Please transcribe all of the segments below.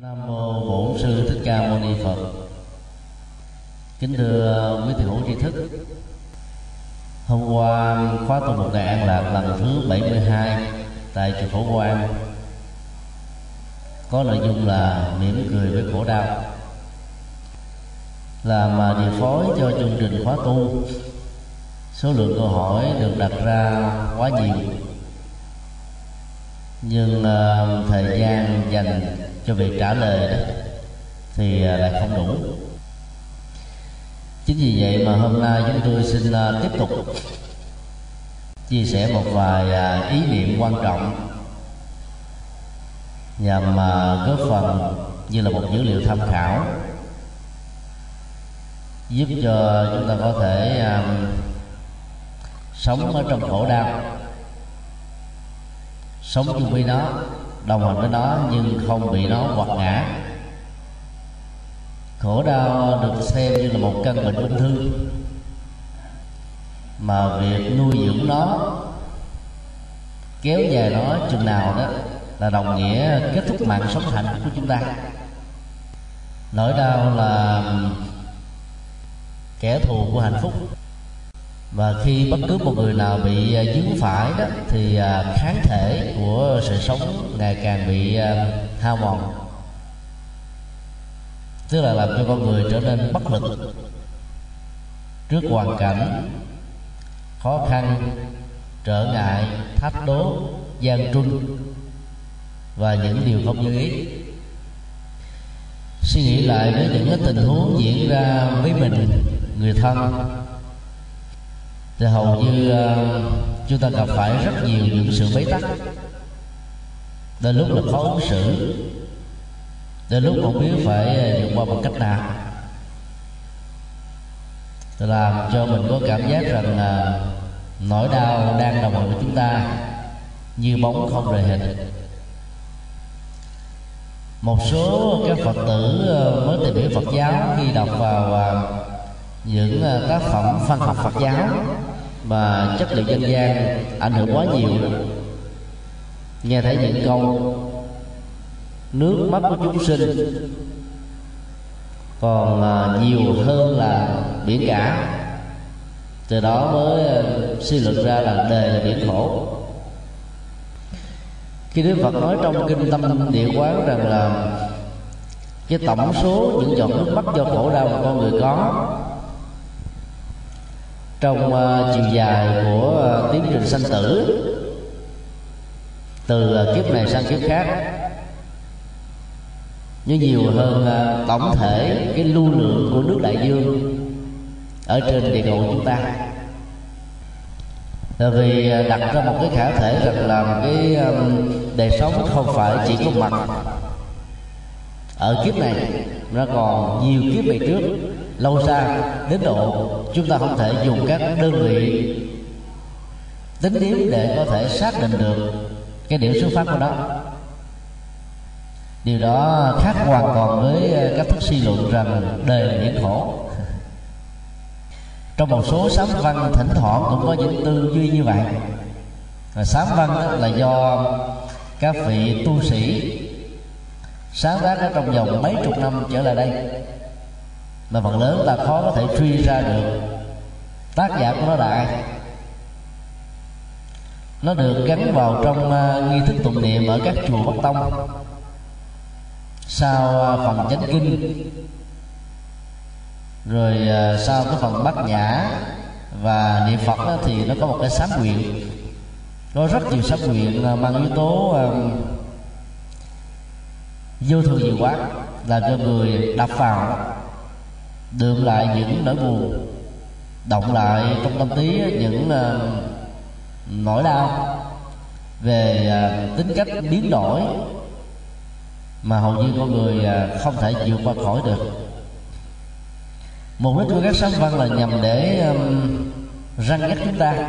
Nam mô Bổn sư Thích Ca Mâu Ni Phật. Kính thưa quý thầy hữu tri thức. Hôm qua khóa tu một ngày an lạc lần thứ 72 tại chùa Phổ Quang có nội dung là mỉm cười với khổ đau làm mà điều phối cho chương trình khóa tu số lượng câu hỏi được đặt ra quá nhiều nhưng uh, thời gian dành cho việc trả lời đó thì uh, lại không đủ. Chính vì vậy mà hôm nay chúng tôi xin uh, tiếp tục chia sẻ một vài uh, ý niệm quan trọng nhằm uh, góp phần như là một dữ liệu tham khảo giúp cho chúng ta có thể uh, sống ở trong khổ đau sống chung với nó, đồng hành với nó nhưng không bị nó quật ngã. Khổ đau được xem như là một căn bệnh ung thư. Mà việc nuôi dưỡng nó, kéo dài nó chừng nào đó là đồng nghĩa kết thúc mạng sống hạnh của chúng ta. Nỗi đau là kẻ thù của hạnh phúc và khi bất cứ một người nào bị à, dướng phải đó thì à, kháng thể của sự sống ngày càng bị à, hao mòn. Tức là làm cho con người trở nên bất lực. Trước hoàn cảnh khó khăn trở ngại thách đố gian truân và những điều không như ý. Suy nghĩ lại với những cái tình huống diễn ra với mình người thân thì hầu như uh, chúng ta gặp phải rất nhiều những sự bế tắc. Đến lúc là khó ứng xử đến lúc không biết phải vượt qua bằng cách nào. Làm cho mình có cảm giác rằng là nỗi đau đang đồng hành với chúng ta như bóng không rời hình. Một số các phật tử ờ, mới tìm hiểu phật giáo khi đọc vào ờ, những tác phẩm văn học phật giáo mà chất liệu dân gian ảnh hưởng quá nhiều. Nghe thấy những câu, nước mắt của chúng sinh còn à, nhiều hơn là biển cả. Từ đó mới à, suy luận ra là đề là biển khổ. Khi đức phật nói trong kinh tâm địa quán rằng là, cái tổng số những giọt nước mắt do khổ đau mà con người có trong uh, chiều dài của uh, tiến trình sanh tử từ uh, kiếp này sang kiếp khác như nhiều hơn uh, tổng thể cái lưu lượng của nước đại dương ở trên địa cầu chúng ta. Là vì đặt ra một cái khả thể rằng là cái um, đời sống không phải chỉ có mặt. Ở kiếp này nó còn nhiều kiếp về trước lâu xa, đến độ chúng ta không thể dùng các đơn vị tính điểm để có thể xác định được cái điểm xuất phát của nó. Điều đó khác hoàn toàn với ờ, cách thức suy luận rằng đời là những khổ trong một số sám văn thỉnh thoảng cũng có những tư duy như vậy. Và sám văn đó là do các vị tu sĩ sáng tác ở trong vòng mấy chục năm trở lại đây mà phần lớn là khó có thể truy ra được. Tác giả của nó là ai? Nó được gắn vào trong uh, nghi thức tụng niệm ở các chùa bắc tông. Sau uh, phần chánh kinh rồi uh, sau cái phần bát nhã và niệm phật đó, thì nó có một cái sám nguyện. Có rất nhiều sám nguyện uh, mang yếu tố uh, vô thường nhiều quá làm cho người đập vào đượm lại những nỗi buồn. Động lại trong tâm trí những uh, nỗi đau về uh, tính cách biến đổi mà hầu như con người uh, không thể vượt qua khỏi được. Mục đích của các sáng văn là nhằm để um, răng nhắc chúng ta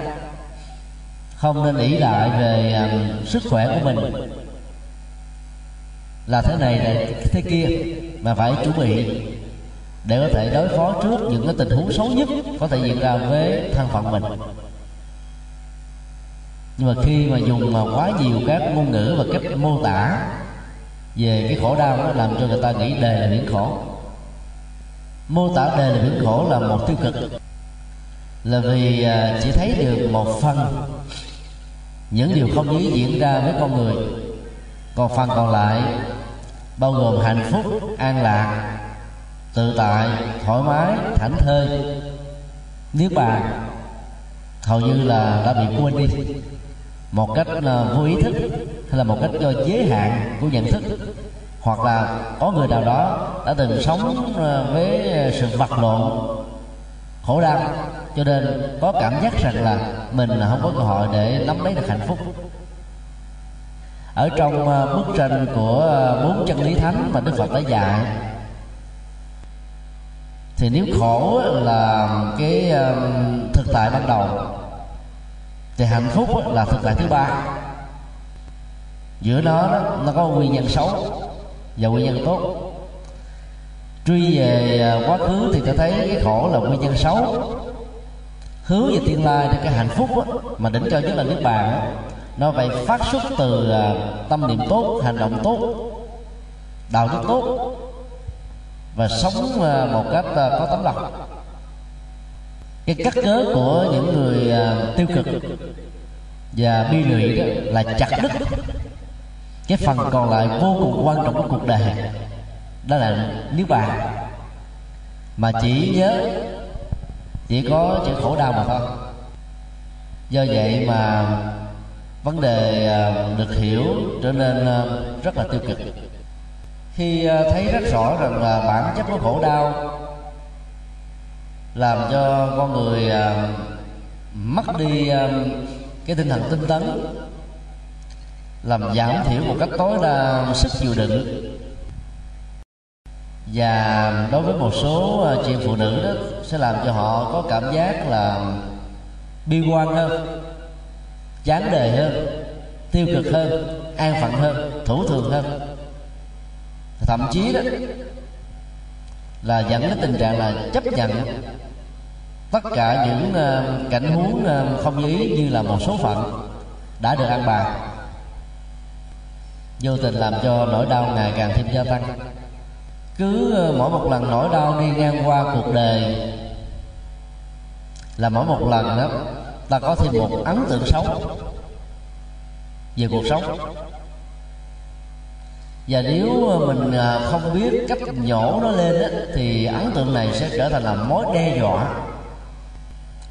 không nên ỷ lại về um, sức khỏe của mình. Là thế này là thế kia mà phải chuẩn bị để có thể đối phó trước những cái tình huống xấu nhất có thể diễn ra với thân phận mình. Nhưng mà khi mà dùng mà quá nhiều các ngôn ngữ và cách mô tả về cái khổ đau nó làm cho người ta nghĩ đề là biển khổ. Mô tả đề là biển khổ là một tiêu cực, là vì à, chỉ thấy được một phần những điều không như diễn ra với con người. Còn phần còn lại bao gồm hạnh phúc, an lạc tự tại, thoải mái, thảnh thơi. Nếu bàn hầu như là đã bị quên đi, một cách là vô ý thức hay là một cách do giới hạn của nhận thức, hoặc là có người nào đó đã từng sống ờ, với sự vật lộn, khổ đau, cho nên có cảm giác rằng là mình không có cơ hội để nắm lấy được hạnh phúc. Ở trong bức tranh của bốn chân lý thánh mà đức phật đã dạy thì nếu khổ là cái thực tại ban đầu thì hạnh phúc là thực tại thứ ba. Giữa nó nó có nguyên nhân xấu và nguyên nhân tốt. Truy về à, quá khứ thì ta thấy cái khổ là nguyên nhân xấu. Hướng về tương lai thì cái hạnh phúc á, mà đỉnh cao nhất là nước bàn á, nó phải phát xuất từ à, tâm niệm tốt hành động tốt đạo đức tốt và sống ờ, một cách ờ, có tấm lòng. Cái cắt cớ của những người ờ, tiêu cực và bi lụy đó là chặt đứt. Cái phần còn lại vô cùng quan trọng của cuộc đời. Đó là niết bàn. Mà chỉ nhớ, chỉ có chữ khổ đau mà thôi. Do vậy mà vấn đề được hiểu trở nên rất là tiêu cực khi à, thấy rất rõ rằng là bản chất của khổ đau làm cho con người à, mất đi à, cái tinh thần tinh tấn, làm giảm thiểu một cách tối đa sức chịu đựng. Và đối với một số chị phụ nữ đó, sẽ làm cho họ có cảm giác là bi quan hơn, chán đề hơn, tiêu cực hơn, an phận hơn thủ thường hơn thậm chí đó là dẫn đến tình trạng là chấp nhận tất cả những uh, cảnh huống uh, không như ý như là một số phận đã được ăn bài. Vô tình làm cho nỗi đau ngày càng thêm gia tăng. Cứ uh, mỗi một lần nỗi đau đi ngang qua cuộc đời là mỗi một lần đó ta có thêm một ấn tượng xấu về cuộc sống và nếu mình à, không biết cách nhổ nó lên đó, thì ấn tượng này sẽ trở thành là mối đe dọa.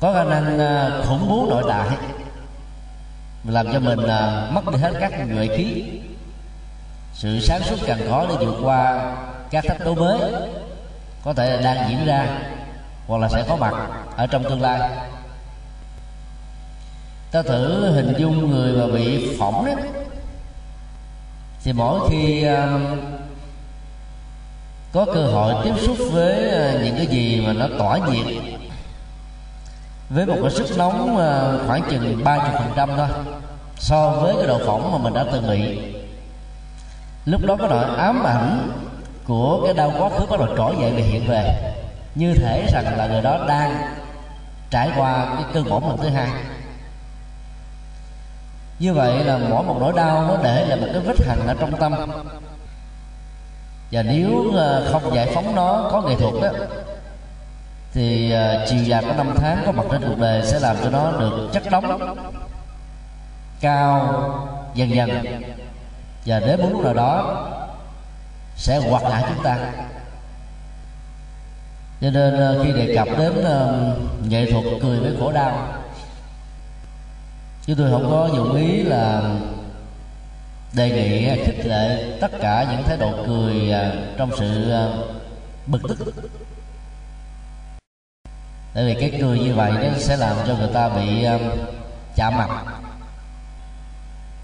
Có khả năng à, khủng bố nội tại. Làm cho mình à, mất đi hết các nhuệ khí. Sự sáng suốt càng khó để vượt qua các thách đố mới có thể là đang diễn ra hoặc là sẽ có mặt ở trong tương lai. Ta thử hình dung người mà bị phỏng đó thì mỗi khi uh, có cơ hội tiếp xúc với uh, những cái gì mà nó tỏa nhiệt với một cái sức nóng à, khoảng chừng ba chục phần trăm thôi so với cái độ phỏng mà mình đã từng bị. Lúc đó cái nỗi ám ảnh của cái đau quá khứ bắt đầu trỗi dậy và hiện về như thể rằng là người đó đang trải qua cái cơn bỏng lần thứ hai như vậy là mỗi một nỗi đau nó để lại một cái vết hằn ở trong tâm. Và nếu ờ, không giải phóng nó có nghệ thuật đó thì ờ, chiều dài của năm tháng có mặt trên cuộc đời sẽ làm cho nó được chất đóng, cao, dần dần. Và đến một lúc nào đó sẽ hoạt lại chúng ta. Cho nên ờ, khi đề cập đến nghệ thuật cười với khổ đau chứ tôi không có dụng ý là đề nghị à, khích lệ tất cả những thái độ cười à, trong sự à, bực tức. Tại vì cái cười như vậy nó sẽ làm cho người ta bị chạm mặt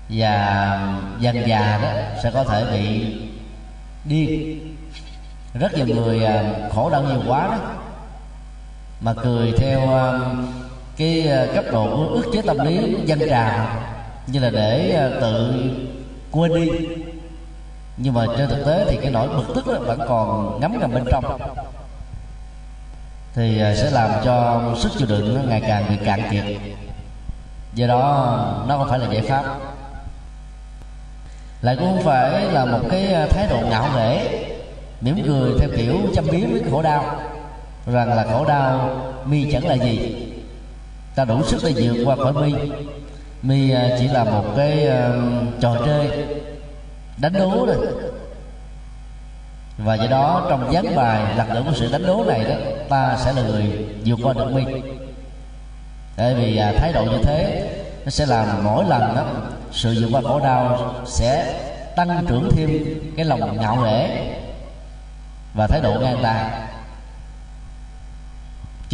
và dần già đó sẽ có thể bị điên. Rất nhiều người khổ đau nhiều quá đó, mà cười theo cái ờ, cấp độ của ức chế tâm lý dân trào như là để ờ, tự quên đi. Nhưng mà trên thực tế thì cái nỗi bực tức đó vẫn còn ngấm ngầm bên trong. Thì ờ, sẽ làm cho sức chịu đựng nó ngày càng bị cạn kiệt. Do đó, nó không phải là giải pháp. Lại cũng không phải là một cái thái độ ngạo nghễ, mỉm cười theo kiểu châm biếm với khổ đau, rằng là khổ đau mi chẳng là gì ta đủ sức để vượt qua khỏi mi. Mi à, chỉ là một cái uh, trò chơi. Đánh đố thôi. Và do đó trong gián bài lật đổ của sự đánh đố này đó ta sẽ là người vượt qua được mi. Bởi vì à, thái độ như thế nó sẽ làm mỗi lần đó sự vượt qua khổ đau sẽ tăng trưởng thêm cái lòng ngạo nghễ và thái độ ngang tàn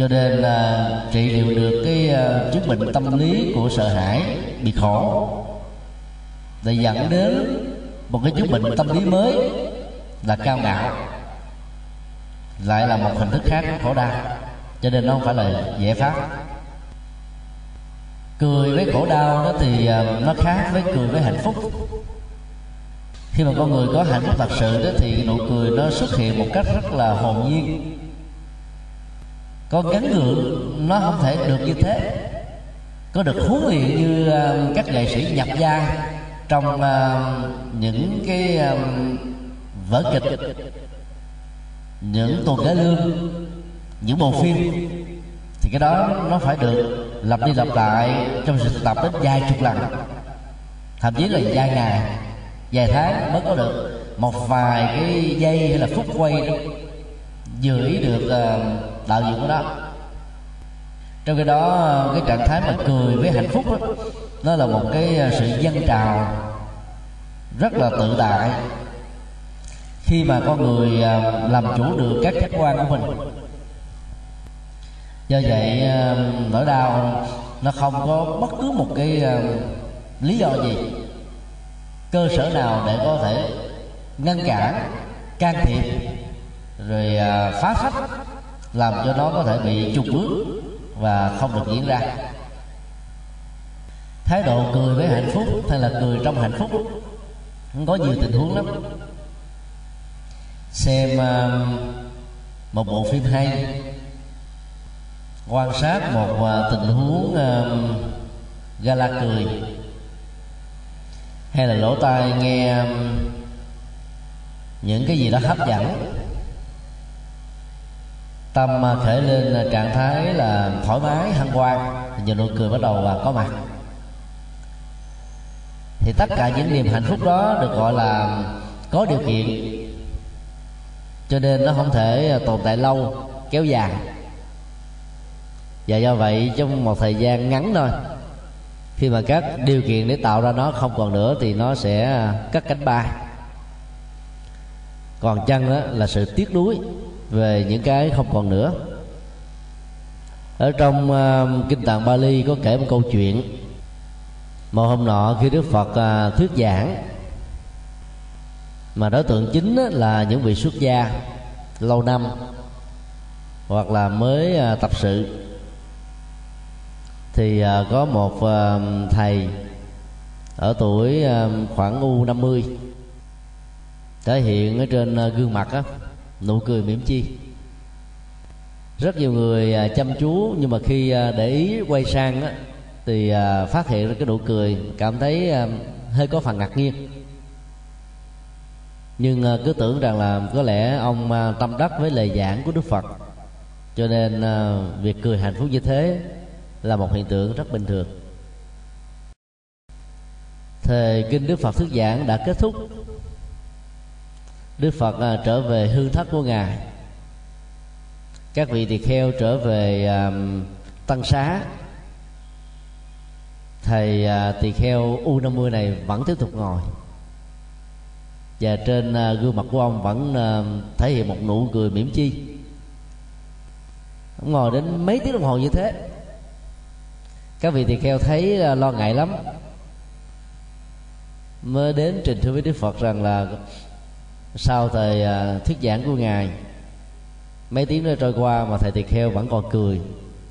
cho nên uh, trị liệu được cái uh, chứng bệnh tâm lý của sợ hãi bị khổ. Để dẫn đến một cái chứng bệnh tâm lý mới là cao ngạo. Lại là một hình thức khác của khổ đau. Cho nên nó không phải là dễ pháp. Cười với khổ đau đó thì ờ, nó khác với cười với hạnh phúc. Khi mà con người có hạnh phúc thật sự đó thì nụ cười nó xuất hiện một cách rất là hồn nhiên có gắn gượng nó không thể được như thế. Có được huấn luyện như ờ, các nghệ sĩ nhập gia trong ờ, những cái ờ, vở kịch, những tuần lễ lương, những bộ phim, thì cái đó nó phải được lặp đi lặp lại trong sự tập đến vài chục lần. Thậm chí là vài ngày, vài tháng mới có được một vài cái giây hay là phút quay đó vừa ý được uh, đạo diễn của đó. Trong cái đó ờ, cái trạng thái mà cười với hạnh phúc đó, nó là một cái ờ, sự dân trào rất là tự tại. Khi mà con người làm chủ được các giác quan của mình. Do vậy nỗi đau nó không có bất cứ một cái lý do gì cơ sở nào để có thể ngăn cản can thiệp rồi à, phá phách, làm cho nó có thể bị trục bước và không được diễn ra. Thái độ cười với hạnh phúc hay là cười trong hạnh phúc cũng có nhiều tình huống lắm. Xem à, một bộ phim hay, quan sát một à, tình huống gala cười hay là lỗ tai nghe những cái gì đó hấp dẫn tâm khởi lên trạng thái là thoải mái hân hoan. Thì nhiều nụ cười bắt đầu và có mặt. Thì tất cả những niềm hạnh phúc đó được gọi là có điều kiện. Cho nên nó không thể à, tồn tại lâu, kéo dài. Và do vậy, trong một thời gian ngắn thôi, khi mà các điều kiện để tạo ra nó không còn nữa thì nó sẽ à, cắt cánh bay. Còn chân đó là sự tiếc nuối về những cái không còn nữa. Ở trong uh, kinh tạng Bali có kể một câu chuyện một hôm nọ khi Đức Phật uh, thuyết giảng mà đối tượng chính là những vị xuất gia lâu năm hoặc là mới uh, tập sự. Thì uh, có một uh, thầy ở tuổi uh, khoảng u 50 thể hiện ở trên uh, gương mặt á nụ cười mỉm chi. Rất nhiều người à, chăm chú, nhưng mà khi à, để ý quay sang á, thì à, phát hiện ra cái nụ cười, cảm thấy hơi có phần ngạc nhiên. Nhưng cứ tưởng rằng là có lẽ ông tâm đắc với lời giảng của đức phật. Cho nên việc cười hạnh phúc như thế là một hiện tượng rất bình thường. Thời kinh đức phật thuyết giảng đã kết thúc đức phật à, trở về hương thất của ngài. Các vị tỳ kheo trở về à, tăng xá. Thầy à, tỳ kheo u 50 này vẫn tiếp tục ngồi. Và trên à, gương mặt của ông vẫn à, thể hiện một nụ cười mỉm chi. Ông ngồi đến mấy tiếng đồng hồ như thế. Các vị tỳ kheo thấy à, lo ngại lắm. Mới đến trình thưa với đức phật rằng là sau thời à, thuyết giảng của ngài, mấy tiếng đã trôi qua mà thầy tỳ kheo vẫn còn cười.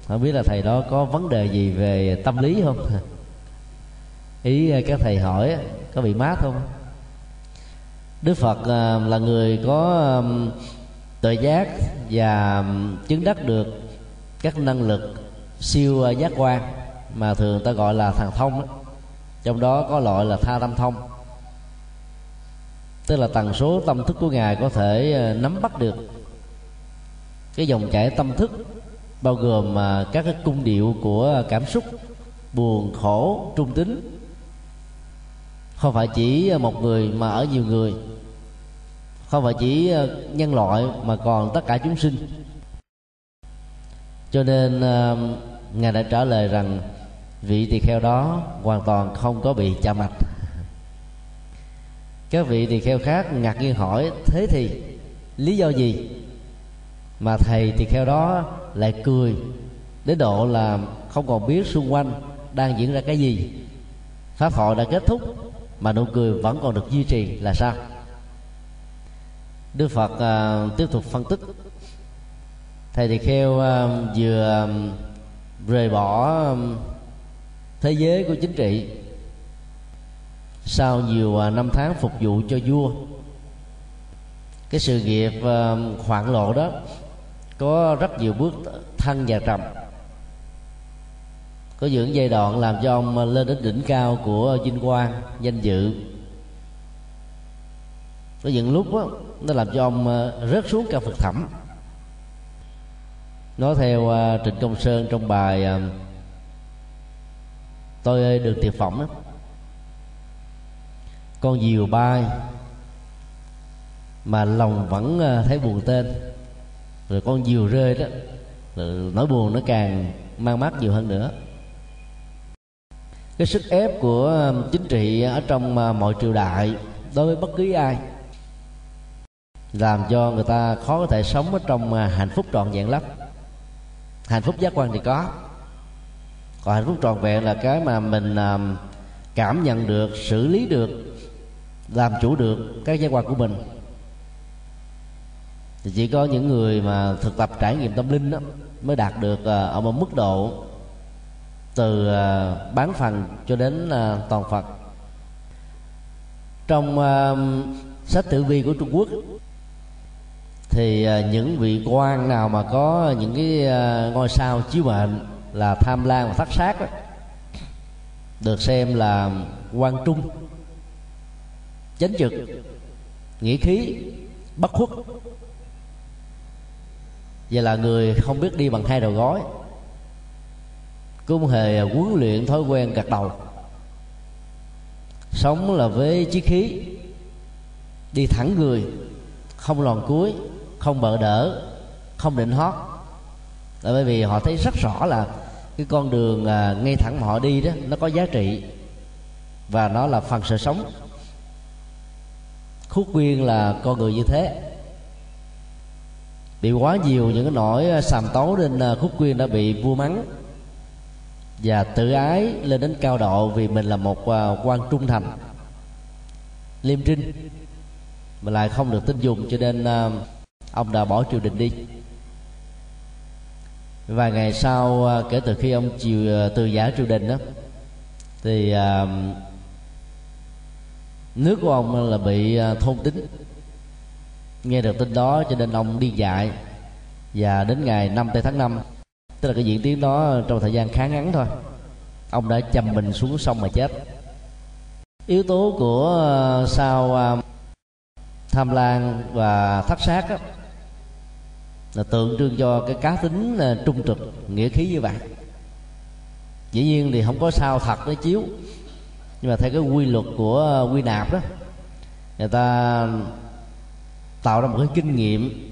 Không biết là thầy đó có vấn đề gì về tâm lý không? Ý à, các thầy hỏi có bị mát không? Đức phật à, là người có tự giác và chứng đắc được các năng lực siêu giác quan mà thường ta gọi là thằng thông đó. trong đó có loại là tha tâm thông tức là tần số tâm thức của ngài có thể ờ, nắm bắt được. Cái dòng chảy tâm thức bao gồm ờ, các cái cung điệu của cảm xúc, buồn, khổ, trung tính. Không phải chỉ một người mà ở nhiều người. Không phải chỉ ờ, nhân loại mà còn tất cả chúng sinh. Cho nên ngài đã trả lời rằng vị tỳ kheo đó hoàn toàn không có bị chạm mạch các vị tỳ kheo khác ngạc nhiên hỏi thế thì lý do gì? Mà thầy tỳ kheo đó lại cười đến độ là không còn biết xung quanh đang diễn ra cái gì. Pháp hội đã kết thúc mà nụ cười vẫn còn được duy trì là sao? Đức phật uh, tiếp tục phân tích. Thầy tỳ kheo uh, vừa à, rời bỏ thế giới của chính trị sau nhiều à, năm tháng phục vụ cho vua. Cái sự nghiệp uh, hoạn lộ đó có rất nhiều bước thăng và trầm. Có những giai đoạn làm cho ông à, lên đến đỉnh cao của vinh quang danh dự. Có những lúc đó, nó làm cho ông rớt xuống cao phật thẳm. Nói theo trịnh công sơn trong bài tôi ơi được tiệp phỏng đó con diều bay. Mà lòng vẫn ờ, thấy buồn tên. Rồi con diều rơi đó. Rồi nỗi buồn nó càng mang mát nhiều hơn nữa. Cái sức ép của ờ, chính trị ở trong ờ, mọi triều đại đối với bất cứ ai làm cho người ta khó có thể sống ở trong hạnh phúc trọn vẹn lắm. Hạnh phúc giác quan thì có. Còn hạnh phúc trọn vẹn là cái mà mình cảm nhận được, xử lý được làm chủ được các giai quan của mình. Thì chỉ có những người mà thực tập trải nghiệm tâm linh đó mới đạt được à, ở một mức độ từ à, bán phần cho đến à, toàn phật trong sách tử vi của trung quốc thì những vị quan nào mà có những cái ngôi sao chiếu mệnh là tham lam và thất sát đó, được xem là quan trung chánh trực nghĩa khí, bất khuất. Và là người không biết đi bằng hai đầu gối. Cũng hề huấn luyện thói quen gật đầu. Sống là với chí khí. Đi thẳng người, không lòn cuối, không bợ đỡ, không định hót. Là bởi vì họ thấy rất rõ là cái con đường à, ngay thẳng mà họ đi đó, nó có giá trị. Và nó là phần sự sống khúc quyên là con người như thế. Bị quá nhiều những cái nỗi à, sàm tấu nên à, khúc quyên đã bị vua mắng và tự ái lên đến cao độ vì mình là một à, quan trung thành. Liêm trinh mà lại không được tin dùng cho nên ông đã bỏ triều đình đi. Vài ngày sau kể từ khi ông chiều từ giả triều đình đó thì nước của ông là bị à, thôn tính. Nghe được tin đó cho nên ông đi dạy. Và đến ngày 5 tây tháng 5 tức là cái diễn tiến đó trong thời gian khá ngắn thôi ông đã chầm mình xuống sông mà chết. Yếu tố của à, sao à, tham lam và thất sát đó, là tượng trưng cho cái cá tính là trung trực nghĩa khí như vậy. Dĩ nhiên thì không có sao thật nó chiếu nhưng mà theo cái quy luật của ờ, quy nạp đó, người ta tạo ra một cái kinh nghiệm,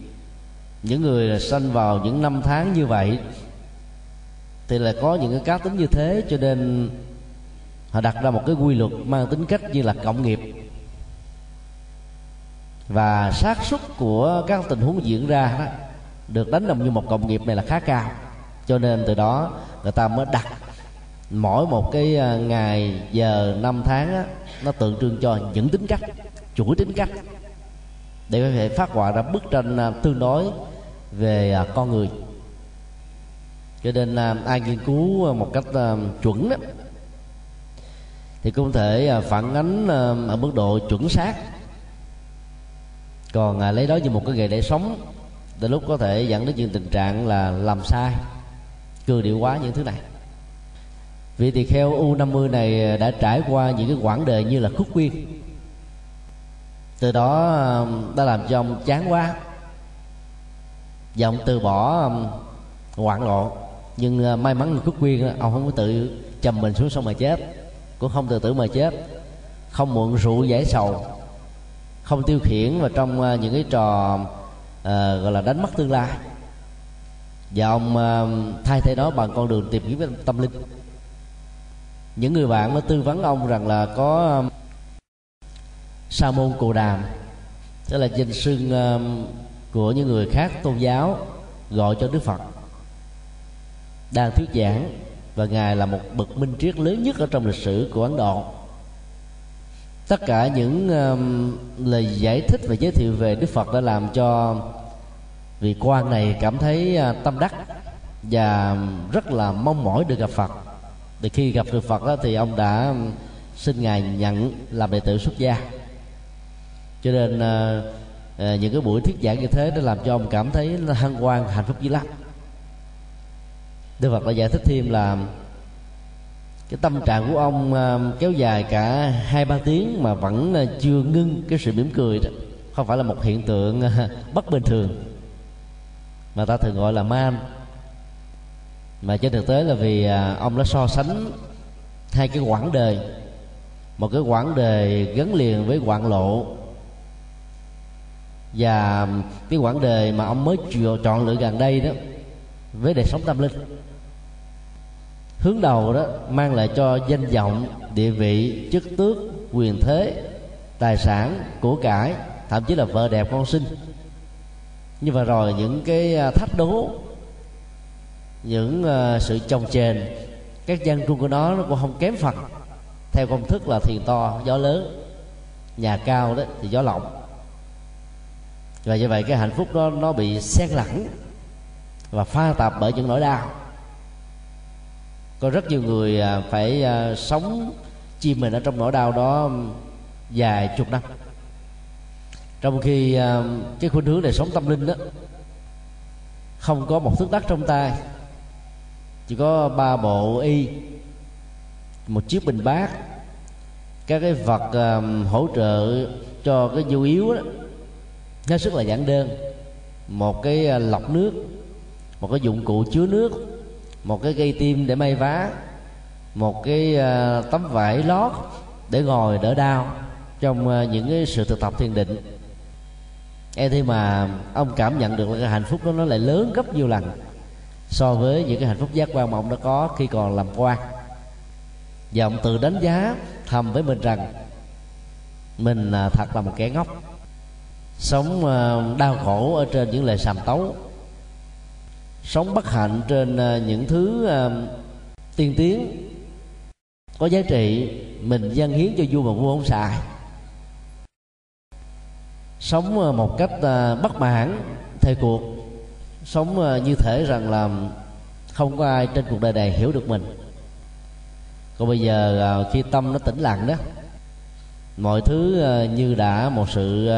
những người sanh vào những năm tháng như vậy, thì là có những cái cá tính như thế, cho nên họ đặt ra một cái quy luật mang tính cách như là cộng nghiệp. Và xác suất của các tình huống diễn ra đó, được đánh đồng như một cộng nghiệp này là khá cao. Cho nên từ đó người ta mới đặt mỗi một cái à, ngày giờ năm tháng á, nó tượng trưng cho những tính cách chuỗi tính cách. Để có thể phát họa ra bức tranh à, tương đối về à, con người. Cho nên ai nghiên cứu một cách chuẩn đó thì cũng thể phản ánh ở mức độ chuẩn xác. Còn lấy đó như một cái nghề để sống đến lúc có thể dẫn đến những tình trạng là làm sai cưa điệu quá những thứ này vị tỳ kheo u 50 này đã trải qua những cái quãng đời như là khúc quyên từ đó um, đã làm cho ông chán quá. Và ông từ bỏ um, hoạn lộ nhưng uh, may mắn khúc quyên ông không có tự chầm mình xuống sông mà chết. Cũng không tự tử mà chết. Không mượn rượu giải sầu. Không tiêu khiển vào trong uh, những cái trò uh, gọi là đánh mất tương lai. Và ông uh, thay thế đó bằng con đường tìm kiếm tâm linh những người bạn nó tư vấn ông rằng là có um, sa môn cồ đàm. Tức là danh xưng um, của những người khác tôn giáo gọi cho đức phật. Đang thuyết giảng và ngài là một bậc minh triết lớn nhất ở trong lịch sử của ấn độ. Tất cả những um, lời giải thích và giới thiệu về đức phật đã làm cho vị quan này cảm thấy uh, tâm đắc và rất là mong mỏi được gặp phật thì khi gặp được phật đó, thì ông đã xin ngài nhận làm đệ tử xuất gia. Cho nên à, những cái buổi thuyết giảng như thế đã làm cho ông cảm thấy hân hoan hạnh phúc dữ lắm. Đức Phật đã giải thích thêm là cái tâm trạng của ông kéo dài cả hai ba tiếng mà vẫn ờ, chưa ngưng cái sự mỉm cười đó. Không phải là một hiện tượng bất bình thường mà ta thường gọi là man mà trên thực tế là vì à, ông đã so sánh hai cái quãng đời. Một cái quãng đời gắn liền với quãng lộ. Và cái quãng đời mà ông mới chọn lựa gần đây đó, với đời sống tâm linh. Hướng đầu đó mang lại cho danh vọng, địa vị, chức tước, quyền thế, tài sản, của cải, thậm chí là vợ đẹp con sinh. Nhưng mà rồi những cái à, thách đố những uh, sự trồng chền các gian trung của nó nó cũng không kém phần. Theo công thức là thiền to gió lớn. Nhà cao đó thì gió lộng. Và như vậy cái hạnh phúc đó nó bị xen lẫn và pha tạp bởi những nỗi đau. Có rất nhiều người à, phải à, sống chìm mình ở trong nỗi đau đó dài chục năm. Trong khi à, cái khuynh hướng đời sống tâm linh đó không có một thước đắc trong tay chỉ có ba bộ y một chiếc bình bát. Các cái vật um, hỗ trợ cho cái nhu yếu đó nó rất là giản đơn. Một cái ờ, lọc nước một cái dụng cụ chứa nước một cái cây tim để may vá một cái uh, tấm vải lót để ngồi đỡ đau trong uh, những cái sự thực tập thiền định. E thế mà ông cảm nhận được là cái hạnh phúc đó nó lại lớn gấp nhiều lần so với những cái hạnh phúc giác quan mà ông đã có khi còn làm quan. Và ông tự đánh giá, thầm với mình rằng mình à, thật là một kẻ ngốc, sống à, đau khổ ở trên những lời sàm tấu, sống bất hạnh trên à, những thứ tiên tiến, có giá trị mình dâng hiến cho vua mà vua không xài. Sống một cách bất mãn thời cuộc sống ờ, như thể rằng là không có ai trên cuộc đời này hiểu được mình. Còn bây giờ ờ, khi tâm nó tĩnh lặng đó, mọi thứ ờ, như đã một sự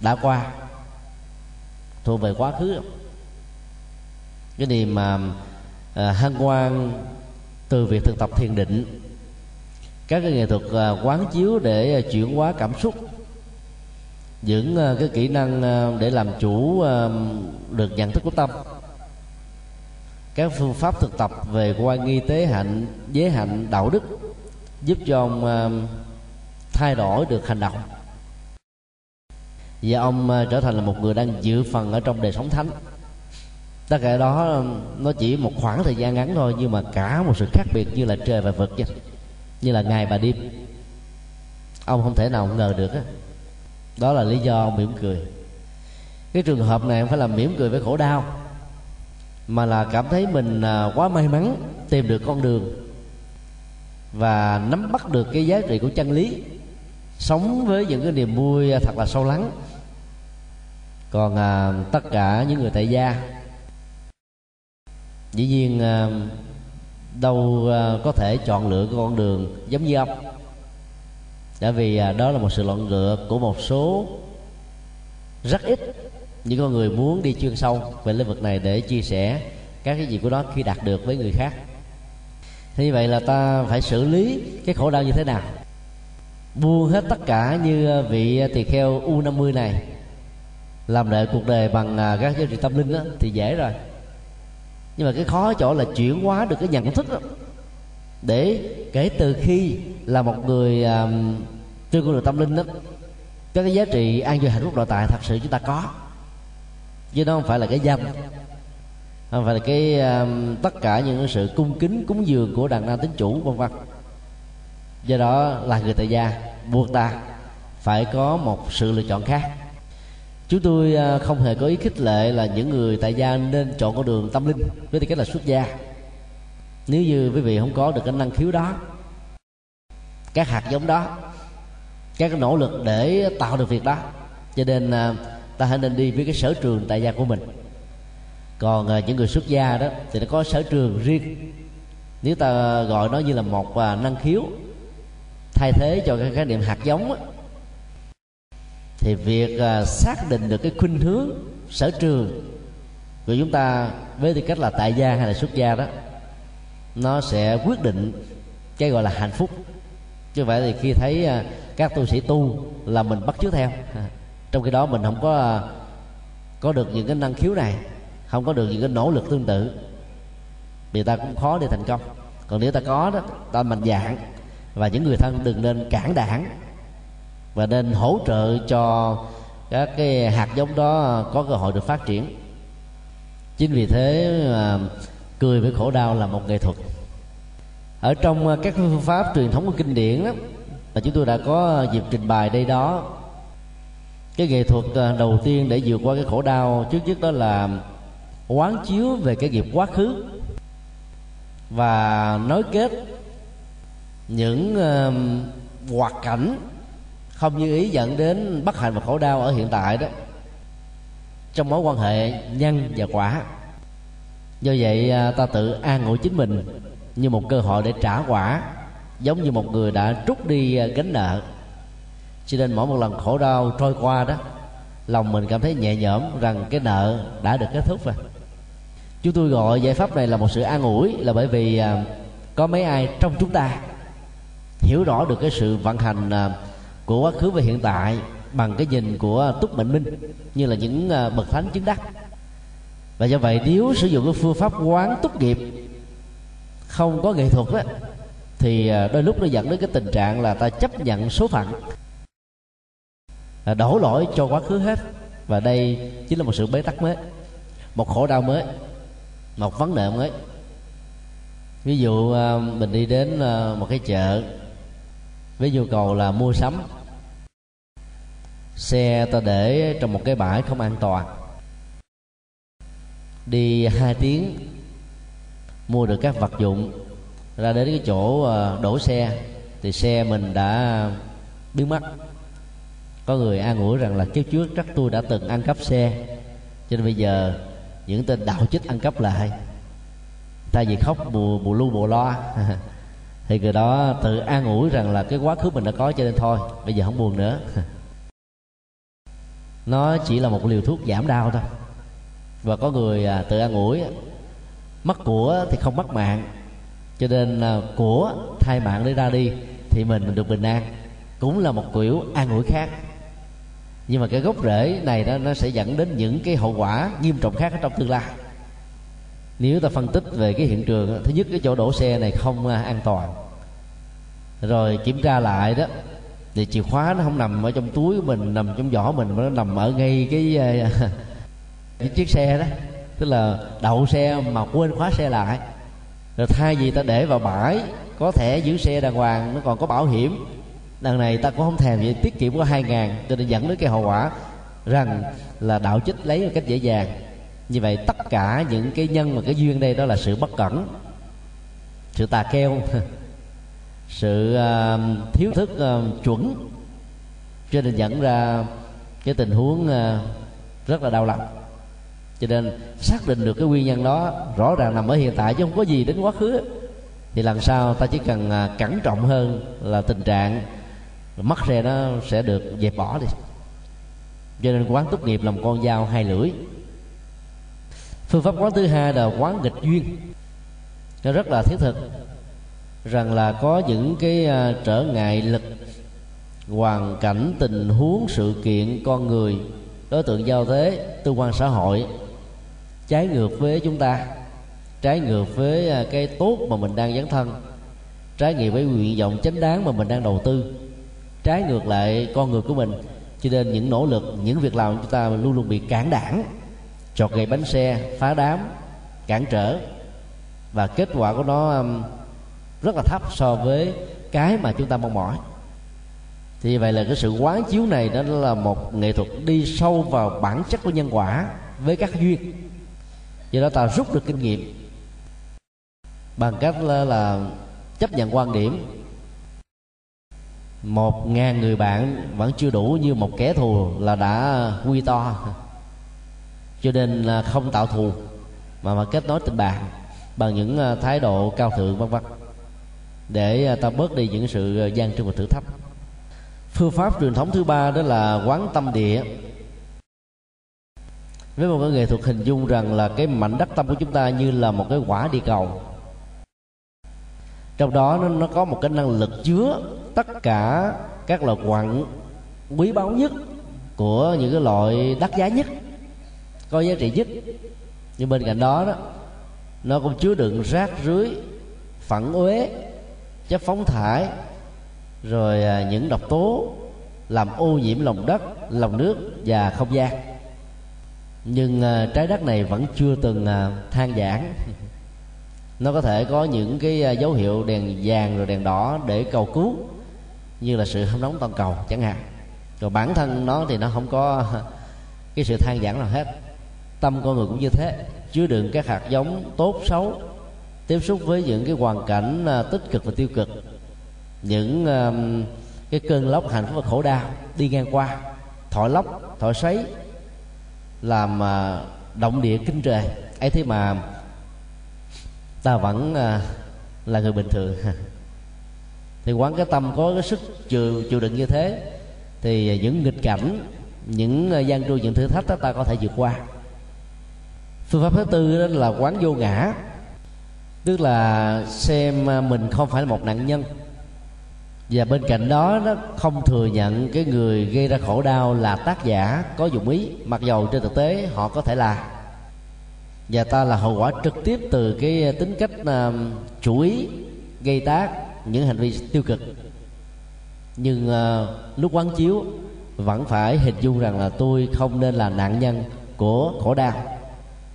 đã qua, thuộc về quá khứ. Cái niềm mà hân hoan từ việc thực tập thiền định, các cái nghệ thuật quán chiếu để chuyển hóa cảm xúc những ờ, cái kỹ năng ờ, để làm chủ ờ, được nhận thức của tâm. Các phương pháp thực tập về quan nghi tế hạnh, giới hạnh, đạo đức giúp cho ông thay đổi được hành động. Và ông trở thành là một người đang dự phần ở trong đời sống thánh. Tất cả đó nó chỉ một khoảng thời gian ngắn thôi, nhưng mà cả một sự khác biệt như là trời và vực vậy như là ngày và đêm. Ông không thể nào ngờ được á đó là lý do mỉm cười. Cái trường hợp này không phải là mỉm cười với khổ đau mà là cảm thấy mình à, quá may mắn tìm được con đường và nắm bắt được cái giá trị của chân lý sống với những cái niềm vui thật là sâu lắng. Còn à, tất cả những người tại gia dĩ nhiên à, đâu à, có thể chọn lựa cái con đường giống như ông bởi vì à, đó là một sự lộn ngựa của một số rất ít những con người muốn đi chuyên sâu về lĩnh vực này để chia sẻ các cái gì của nó khi đạt được với người khác. Thế như vậy là ta phải xử lý cái khổ đau như thế nào? Buông hết tất cả như à, vị tỳ kheo u 50 này làm lại cuộc đời bằng à, các giá trị tâm linh đó, thì dễ rồi. Nhưng mà cái khó chỗ là chuyển hóa được cái nhận thức đó để kể từ khi là một người um, trên con đường tâm linh đó các cái giá trị an vui hạnh phúc nội tại thật sự chúng ta có. Chứ nó không phải là cái danh không phải là cái um, tất cả những sự cung kính cúng dường của đàn nam tính chủ vân vân. Do đó là người tại gia buộc ta phải có một sự lựa chọn khác. Chúng tôi uh, không hề có ý khích lệ là những người tại gia nên chọn con đường tâm linh với tư cách là xuất gia nếu như quý vị không có được cái năng khiếu đó các hạt giống đó các nỗ lực để tạo được việc đó cho nên à, ta hãy nên đi với cái sở trường tại gia của mình. Còn à, những người xuất gia đó thì nó có sở trường riêng. Nếu ta gọi nó như là một à, năng khiếu thay thế cho cái khái niệm hạt giống á, thì việc xác định được cái khuynh hướng sở trường của chúng ta với tư cách là tại gia hay là xuất gia đó nó sẽ quyết định cái gọi là hạnh phúc. Chứ vậy thì khi thấy à, các tu sĩ tu là mình bắt chước theo. À, trong khi đó mình không có à, có được những cái năng khiếu này, không có được những cái nỗ lực tương tự, thì ta cũng khó để thành công. Còn nếu ta có đó, ta mạnh dạng và những người thân đừng nên cản đảng và nên hỗ trợ cho các cái hạt giống đó có cơ hội được phát triển. Chính vì thế mà cười với khổ đau là một nghệ thuật. Ở trong ờ, các phương pháp truyền thống của kinh điển đó mà chúng tôi đã có dịp trình bày đây đó. Cái nghệ thuật ờ, đầu tiên để vượt qua cái khổ đau trước nhất đó là quán chiếu về cái nghiệp quá khứ và nối kết những uh, hoạt cảnh không như ý dẫn đến bất hạnh và khổ đau ở hiện tại đó trong mối quan hệ nhân và quả do vậy à, ta tự an ủi chính mình như một cơ hội để trả quả, giống như một người đã trút đi à, gánh nợ. Cho nên mỗi một lần khổ đau trôi qua đó, lòng mình cảm thấy nhẹ nhõm rằng cái nợ đã được kết thúc rồi. Chúng tôi gọi giải pháp này là một sự an ủi là bởi vì à, có mấy ai trong chúng ta hiểu rõ được cái sự vận hành của quá khứ và hiện tại bằng cái nhìn của túc mệnh minh như là những bậc thánh chứng đắc và do vậy, nếu sử dụng cái phương pháp quán túc nghiệp không có nghệ thuật á, thì à, đôi lúc nó dẫn đến cái tình trạng là ta chấp nhận số phận đổ lỗi cho quá khứ hết. Và đây chính là một sự bế tắc mới, một khổ đau mới, một vấn đề mới. Ví dụ à, mình đi đến à, một cái chợ, với nhu cầu là mua sắm, xe ta để trong một cái bãi không an toàn đi hai tiếng, mua được các vật dụng, ra đến cái chỗ ờ, đổ xe, thì xe mình đã biến mất. Có người an ủi rằng là kiếp trước chắc tôi đã từng ăn cắp xe, cho nên bây giờ những tên đạo chích ăn cắp lại. Thay vì khóc, bù bù lu, bù lo. Thì người đó tự an ủi rằng là cái quá khứ mình đã có, cho nên thôi, bây giờ không buồn nữa. Nó chỉ là một liều thuốc giảm đau thôi và có người à, tự an ủi. Mất của thì không mất mạng cho nên à, của thay mạng để ra đi thì mình được bình an cũng là một kiểu an ủi khác. Nhưng mà cái gốc rễ này đó nó sẽ dẫn đến những cái hậu quả nghiêm trọng khác ở trong tương lai. Nếu ta phân tích về cái hiện trường thứ nhất cái chỗ đổ xe này không à, an toàn. Rồi kiểm tra lại đó thì chìa khóa nó không nằm ở trong túi của mình nằm trong giỏ mình mà nó nằm ở ngay cái à, những cái chiếc xe đó tức là đậu xe mà quên khóa xe lại. Rồi thay vì ta để vào bãi có thể giữ xe đàng hoàng nó còn có bảo hiểm. Đằng này ta cũng không thèm vậy tiết kiệm có hai ngàn cho nên dẫn đến cái hậu quả rằng là đạo chích lấy một cách dễ dàng. Như vậy tất cả những cái nhân và cái duyên đây đó là sự bất cẩn sự tà keo sự uh, thiếu thức uh, chuẩn. Cho nên dẫn ra cái tình huống uh, rất là đau lòng cho nên xác định được cái nguyên nhân đó, rõ ràng nằm ở hiện tại chứ không có gì đến quá khứ. Thì lần sau ta chỉ cần à, cẩn trọng hơn là tình trạng mất xe nó sẽ được dẹp bỏ đi. Cho nên quán tốt nghiệp là một con dao hai lưỡi. Phương pháp quán thứ hai là quán nghịch duyên. Nó rất là thiết thực, rằng là có những cái à, trở ngại lực, hoàn cảnh, tình huống, sự kiện, con người, đối tượng giao thế tương quan xã hội trái ngược với chúng ta, trái ngược với à, cái tốt mà mình đang dấn thân, trái ngược với nguyện vọng chánh đáng mà mình đang đầu tư, trái ngược lại con người của mình. Cho nên những nỗ lực, những việc làm của chúng ta luôn luôn bị cản đảng, chọt gậy bánh xe, phá đám, cản trở. Và kết quả của nó rất là thấp so với cái mà chúng ta mong mỏi. Thì vậy là cái sự quán chiếu này đó là một nghệ thuật đi sâu vào bản chất của nhân quả với các duyên do đó ta rút được kinh nghiệm. Bằng cách là, là chấp nhận quan điểm. Một ngàn người bạn vẫn chưa đủ như một kẻ thù là đã quy to. Cho nên là không tạo thù mà mà kết nối tình bạn bằng những à, thái độ cao thượng vân vân. Để à, ta bớt đi những sự à, gian trưng và thử thách. Phương pháp truyền thống thứ ba đó là quán tâm địa với một cái nghệ thuật hình dung rằng là cái mảnh đất tâm của chúng ta như là một cái quả địa cầu. Trong đó nó, nó có một cái năng lực chứa tất cả các loại quặng quý báu nhất của những cái loại đắt giá nhất có giá trị nhất. Nhưng bên cạnh đó đó nó cũng chứa đựng rác rưới phản uế chất phóng thải rồi à, những độc tố làm ô nhiễm lòng đất lòng nước và không gian nhưng ờ, trái đất này vẫn chưa từng ờ, than giảng nó có thể có những cái ờ, dấu hiệu đèn vàng rồi đèn đỏ để cầu cứu, như là sự hâm nóng toàn cầu chẳng hạn. Rồi bản thân nó thì nó không có, cái sự than giảng nào hết. Tâm con người cũng như thế. Chứa đựng các hạt giống tốt xấu, tiếp xúc với những cái hoàn cảnh tích cực và tiêu cực. Những cái cơn lốc hạnh phúc và khổ đau đi ngang qua, thổi lốc, thổi sấy làm à, động địa kinh trời. Ấy thế mà ta vẫn à, là người bình thường. Thì quán cái tâm có cái sức chịu chịu đựng như thế, thì những nghịch cảnh, những à, gian truân, những thử thách đó ta có thể vượt qua. Phương pháp thứ tư đó là quán vô ngã, tức là xem mình không phải là một nạn nhân và bên cạnh đó nó không thừa nhận cái người gây ra khổ đau là tác giả có dụng ý mặc dầu trên thực tế họ có thể là. Và ta là hậu quả trực tiếp từ cái ờ, tính cách uh, chủ ý gây tác những hành vi tiêu cực. Nhưng uh, lúc quán chiếu vẫn phải hình dung rằng là tôi không nên là nạn nhân của khổ đau.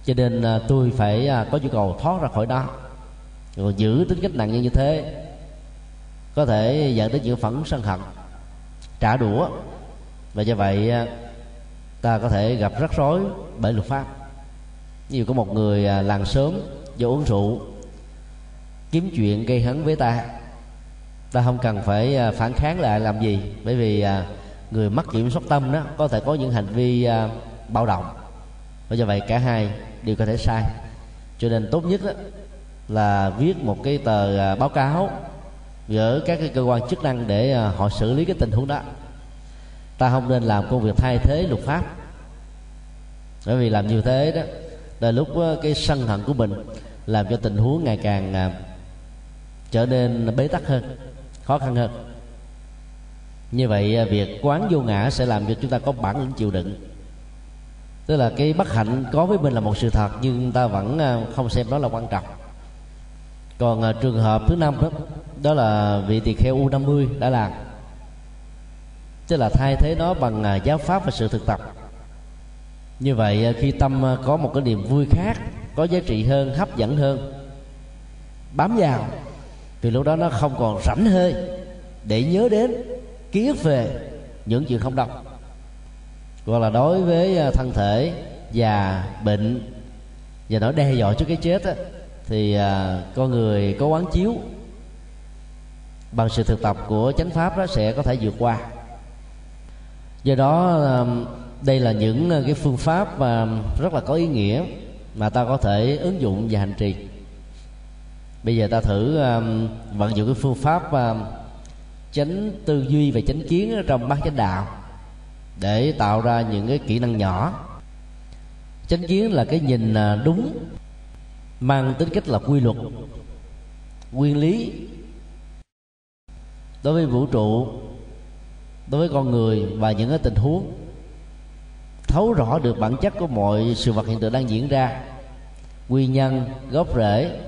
Cho nên uh, tôi phải uh, có nhu cầu thoát ra khỏi đó. Rồi giữ tính cách nạn nhân như thế có thể dẫn đến những phẫn sân hận, trả đũa. Và do vậy à, ta có thể gặp rắc rối bởi luật pháp. Như có một người à, làng sớm do uống rượu, kiếm chuyện gây hấn với ta. Ta không cần phải à, phản kháng lại làm gì, bởi vì người mắc kiểm soát tâm đó có thể có những hành vi bạo động. Và do vậy cả hai đều có thể sai. Cho nên tốt nhất đó là viết một cái tờ báo cáo gỡ các cái cơ quan chức năng để ờ, họ xử lý cái tình huống đó. Ta không nên làm công việc thay thế luật pháp. Bởi vì làm như thế đó là lúc ờ, cái sân hận của mình làm cho tình huống ngày càng ờ, trở nên bế tắc hơn, khó khăn hơn. Như vậy việc quán vô ngã sẽ làm cho chúng ta có bản lĩnh chịu đựng. Tức là cái bất hạnh có với mình là một sự thật, nhưng ta vẫn không xem đó là quan trọng còn uh, trường hợp thứ năm đó đó là vị tỳ kheo u 50 đã làm tức là thay thế nó bằng uh, giáo pháp và sự thực tập. Như vậy uh, khi tâm uh, có một cái niềm vui khác có giá trị hơn hấp dẫn hơn bám vào thì lúc đó nó không còn rảnh hơi để nhớ đến ký ức về những chuyện không đọc gọi là đối với thân thể già bệnh và nó đe dọa trước cái chết á, thì à, con người có quán chiếu. Bằng sự thực tập của chánh pháp đó sẽ có thể vượt qua. Do đó à, đây là những à, cái phương pháp mà rất là có ý nghĩa mà ta có thể ứng dụng và hành trì. Bây giờ ta thử um, vận dụng cái phương pháp um, chánh tư duy và chánh kiến trong bát chánh đạo để tạo ra những cái kỹ năng nhỏ. Chánh kiến là cái nhìn đúng mang tính cách là quy luật, nguyên lý. Đối với vũ trụ, đối với con người và những cái tình huống, thấu rõ được bản chất của mọi sự vật hiện tượng đang diễn ra, nguyên nhân, gốc rễ,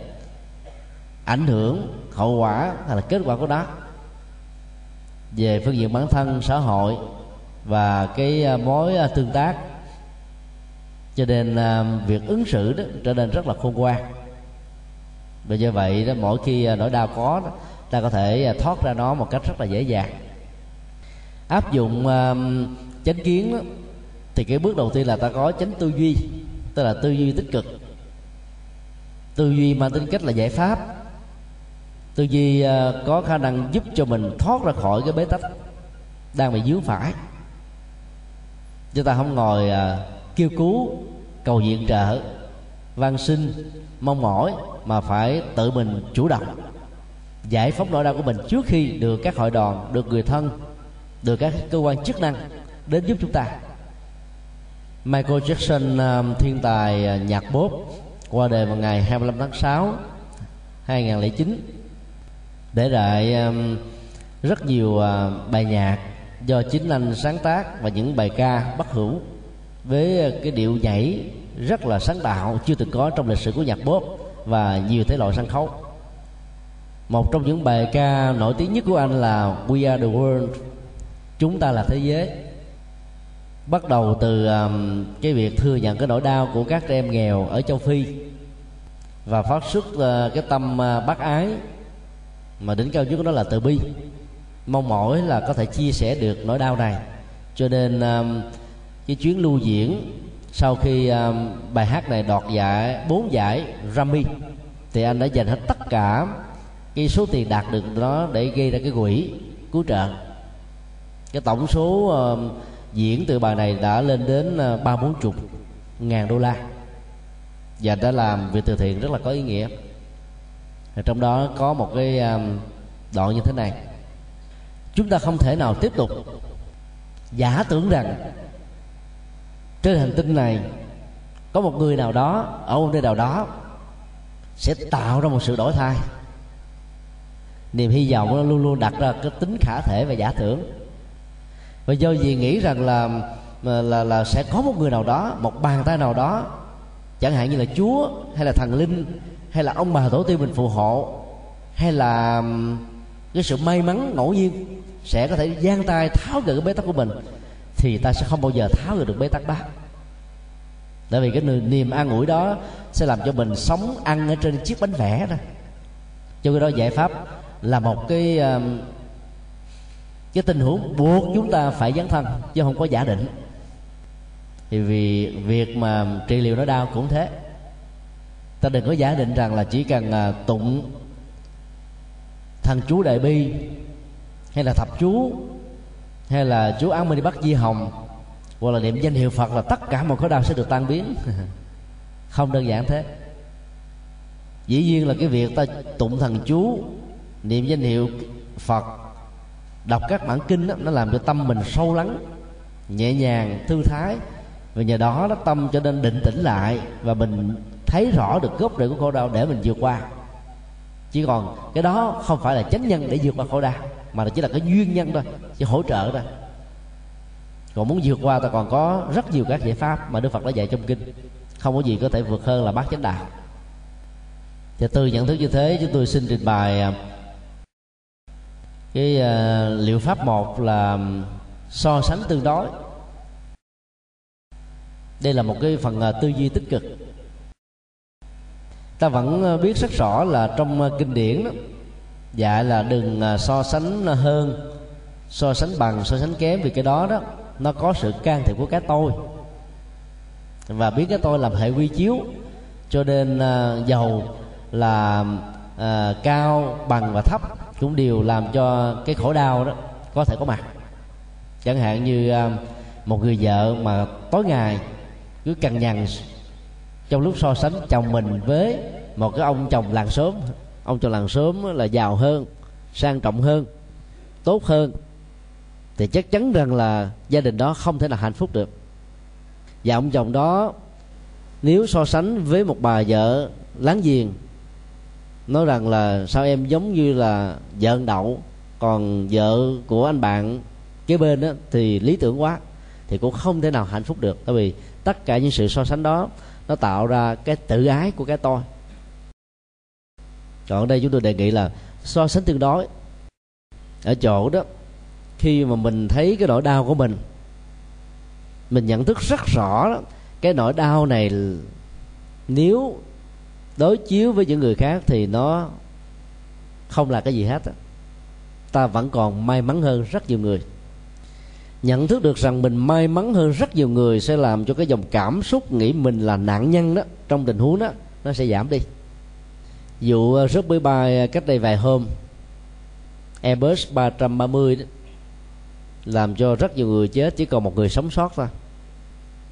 ảnh hưởng, hậu quả hay là kết quả của đó về phương diện bản thân, xã hội và cái à, mối à, tương tác cho nên à, việc ứng xử đó trở nên rất là khôn ngoan. Và do vậy đó mỗi khi à, nỗi đau có đó, ta có thể à, thoát ra nó một cách rất là dễ dàng. Áp dụng uh, chánh kiến đó, thì cái bước đầu tiên là ta có chánh tư duy tức là tư duy tích cực. Tư duy mang tính cách là giải pháp. Tư duy uh, có khả năng giúp cho mình thoát ra khỏi cái bế tắc đang bị dướng phải. Chúng ta không ngồi uh, kêu cứu, cầu viện trợ. Van xin mong mỏi mà phải tự mình chủ động. Giải phóng nỗi đau của mình trước khi được các hội đoàn, được người thân, được các cơ quan chức năng đến giúp chúng ta. Michael Jackson um, thiên tài à, nhạc bốp qua đời vào ngày 25 tháng 6 2009 để lại um, rất nhiều à, bài nhạc do chính anh sáng tác và những bài ca bất hữu với ờ, cái điệu nhảy rất là sáng tạo chưa từng có trong lịch sử của nhạc pop và nhiều thể loại sân khấu. Một trong những bài ca nổi tiếng nhất của anh là We Are the World chúng ta là thế giới. Bắt đầu từ um, cái việc thừa nhận cái nỗi đau của các trẻ em nghèo ở châu phi và phát xuất uh, cái tâm uh, bác ái mà đỉnh cao nhất của nó là từ bi. Mong mỏi là có thể chia sẻ được nỗi đau này. Cho nên um, cái chuyến lưu diễn sau khi um, bài hát này đoạt giải bốn giải Grammy thì anh đã dành hết tất cả cái số tiền đạt được đó để gây ra cái quỹ cứu trợ. Cái tổng số um, diễn từ bài này đã lên đến à, ba bốn chục ngàn đô la. Và đã làm việc từ thiện rất là có ý nghĩa. Trong đó có một cái um, đoạn như thế này. Chúng ta không thể nào tiếp tục giả tưởng rằng trên hành tinh này có một người nào đó ở một nơi nào đó sẽ tạo ra một sự đổi thay. Niềm hy vọng nó luôn luôn đặt ra cái tính khả thể và giả tưởng. Và do gì nghĩ rằng là là, là là sẽ có một người nào đó một bàn tay nào đó chẳng hạn như là chúa hay là thần linh hay là ông bà tổ tiên mình phù hộ hay là cái sự may mắn ngẫu nhiên sẽ có thể giang tay tháo gỡ cái bế tắc của mình thì ta sẽ không bao giờ tháo được bế tắc đó tại vì cái niềm an ủi đó sẽ làm cho mình sống ăn ở trên chiếc bánh vẽ đó. Cho cái đó giải pháp là một cái cái tình huống buộc chúng ta phải dấn thân, chứ không có giả định. Thì vì việc mà trị liệu nó đau cũng thế. Ta đừng có giả định rằng là chỉ cần à, tụng thần chú đại bi hay là thập chú hay là chú án đi bắt di hồng. Hoặc là niệm danh hiệu phật là tất cả mọi khổ đau sẽ được tan biến. Không đơn giản thế. Dĩ nhiên là cái việc ta tụng thần chú niệm danh hiệu phật đọc các bản kinh đó, nó làm cho tâm mình sâu lắng nhẹ nhàng thư thái. Và nhờ đó nó tâm cho nên định tĩnh lại và mình thấy rõ được gốc rễ của khổ đau để mình vượt qua. Chỉ còn cái đó không phải là chánh nhân để vượt qua khổ đau mà là chỉ là cái duyên nhân thôi chỉ hỗ trợ thôi. Còn muốn vượt qua ta còn có rất nhiều các giải pháp mà đức phật đã dạy trong kinh. Không có gì có thể vượt hơn là bát chánh đạo. Và từ nhận thức như thế chúng tôi xin trình bày à, cái uh, liệu pháp một là so sánh tương đối. Đây là một cái phần uh, tư duy tích cực. Ta vẫn biết rất rõ là trong uh, kinh điển đó, dạy là đừng à, so sánh hơn so sánh bằng so sánh kém vì cái đó đó nó có sự can thiệp của cái tôi và biết cái tôi làm hệ quy chiếu cho nên uh, giàu là uh, cao bằng và thấp cũng đều làm cho cái khổ đau đó có thể có mặt chẳng hạn như uh, một người vợ mà tối ngày cứ cằn nhằn trong lúc so sánh chồng mình với một cái ông chồng làng xóm ông cho làng sớm là giàu hơn sang trọng hơn tốt hơn. Thì chắc chắn rằng là gia đình đó không thể nào hạnh phúc được. Và ông chồng đó nếu so sánh với một bà vợ láng giềng nói rằng là sao em giống như là vợ đậu còn vợ của anh bạn kế bên đó, thì lý tưởng quá thì cũng không thể nào hạnh phúc được. Tại vì tất cả những sự so sánh đó nó tạo ra cái tự ái của cái tôi còn ở đây chúng tôi đề nghị là so sánh tương đối. Ở chỗ đó khi mà mình thấy cái nỗi đau của mình mình nhận thức rất rõ đó, cái nỗi đau này nếu đối chiếu với những người khác thì nó không là cái gì hết ta vẫn còn may mắn hơn rất nhiều người. Nhận thức được rằng mình may mắn hơn rất nhiều người sẽ làm cho cái dòng cảm xúc nghĩ mình là nạn nhân đó trong tình huống đó nó sẽ giảm đi vụ ờ, rớt máy bay ờ, cách đây vài hôm Airbus 330 đó, làm cho rất nhiều người chết chỉ còn một người sống sót thôi.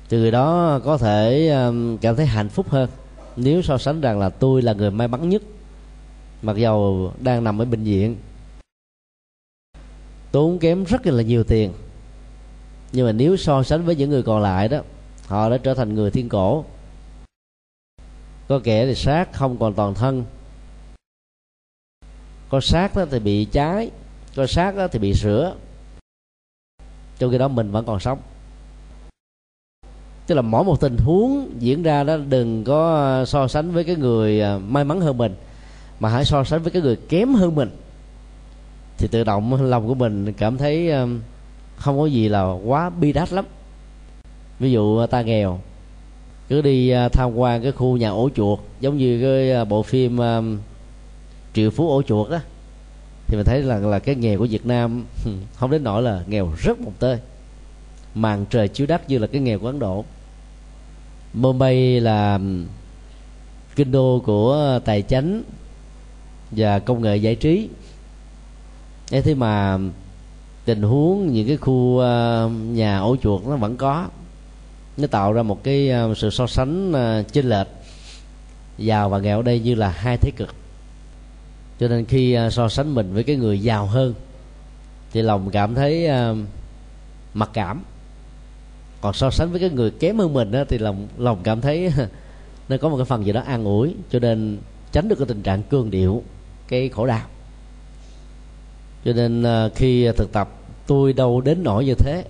Từ người đó có thể ờ, cảm thấy hạnh phúc hơn. Nếu so sánh rằng là tôi là người may mắn nhất mặc dầu đang nằm ở bệnh viện. Tốn kém rất là nhiều tiền. Nhưng mà nếu so sánh với những người còn lại đó họ đã trở thành người thiên cổ có kẻ thì xác không còn toàn thân. Có xác đó thì bị cháy, có xác đó thì bị sửa. Trong khi đó mình vẫn còn sống. Tức là mỗi một tình huống diễn ra đó, đừng có so sánh với cái người à, may mắn hơn mình, mà hãy so sánh với cái người kém hơn mình. Thì tự động lòng của mình cảm thấy à, không có gì là quá bi đát lắm. Ví dụ à, ta nghèo cứ đi à, tham quan cái khu nhà ổ chuột, giống như cái à, bộ phim à, triệu phú ổ chuột đó. Thì mình thấy là là cái nghèo của Việt Nam không đến nỗi là nghèo rất một tơi. Màn trời chiếu đất như là cái nghèo của Ấn Độ. Mumbai là kinh đô của tài chánh và công nghệ giải trí. Thế mà tình huống những cái khu nhà ổ chuột nó vẫn có nó tạo ra một cái ờ, sự so sánh ờ, chênh lệch. Giàu và nghèo ở đây như là hai thế cực. Cho nên khi ờ, so sánh mình với cái người giàu hơn thì lòng cảm thấy mặc cảm. Còn so sánh với cái người kém hơn mình đó, thì lòng lòng cảm thấy nó có một cái phần gì đó an ủi cho nên tránh được cái tình trạng cương điệu cái khổ đau. Cho nên khi thực tập tôi đâu đến nỗi như thế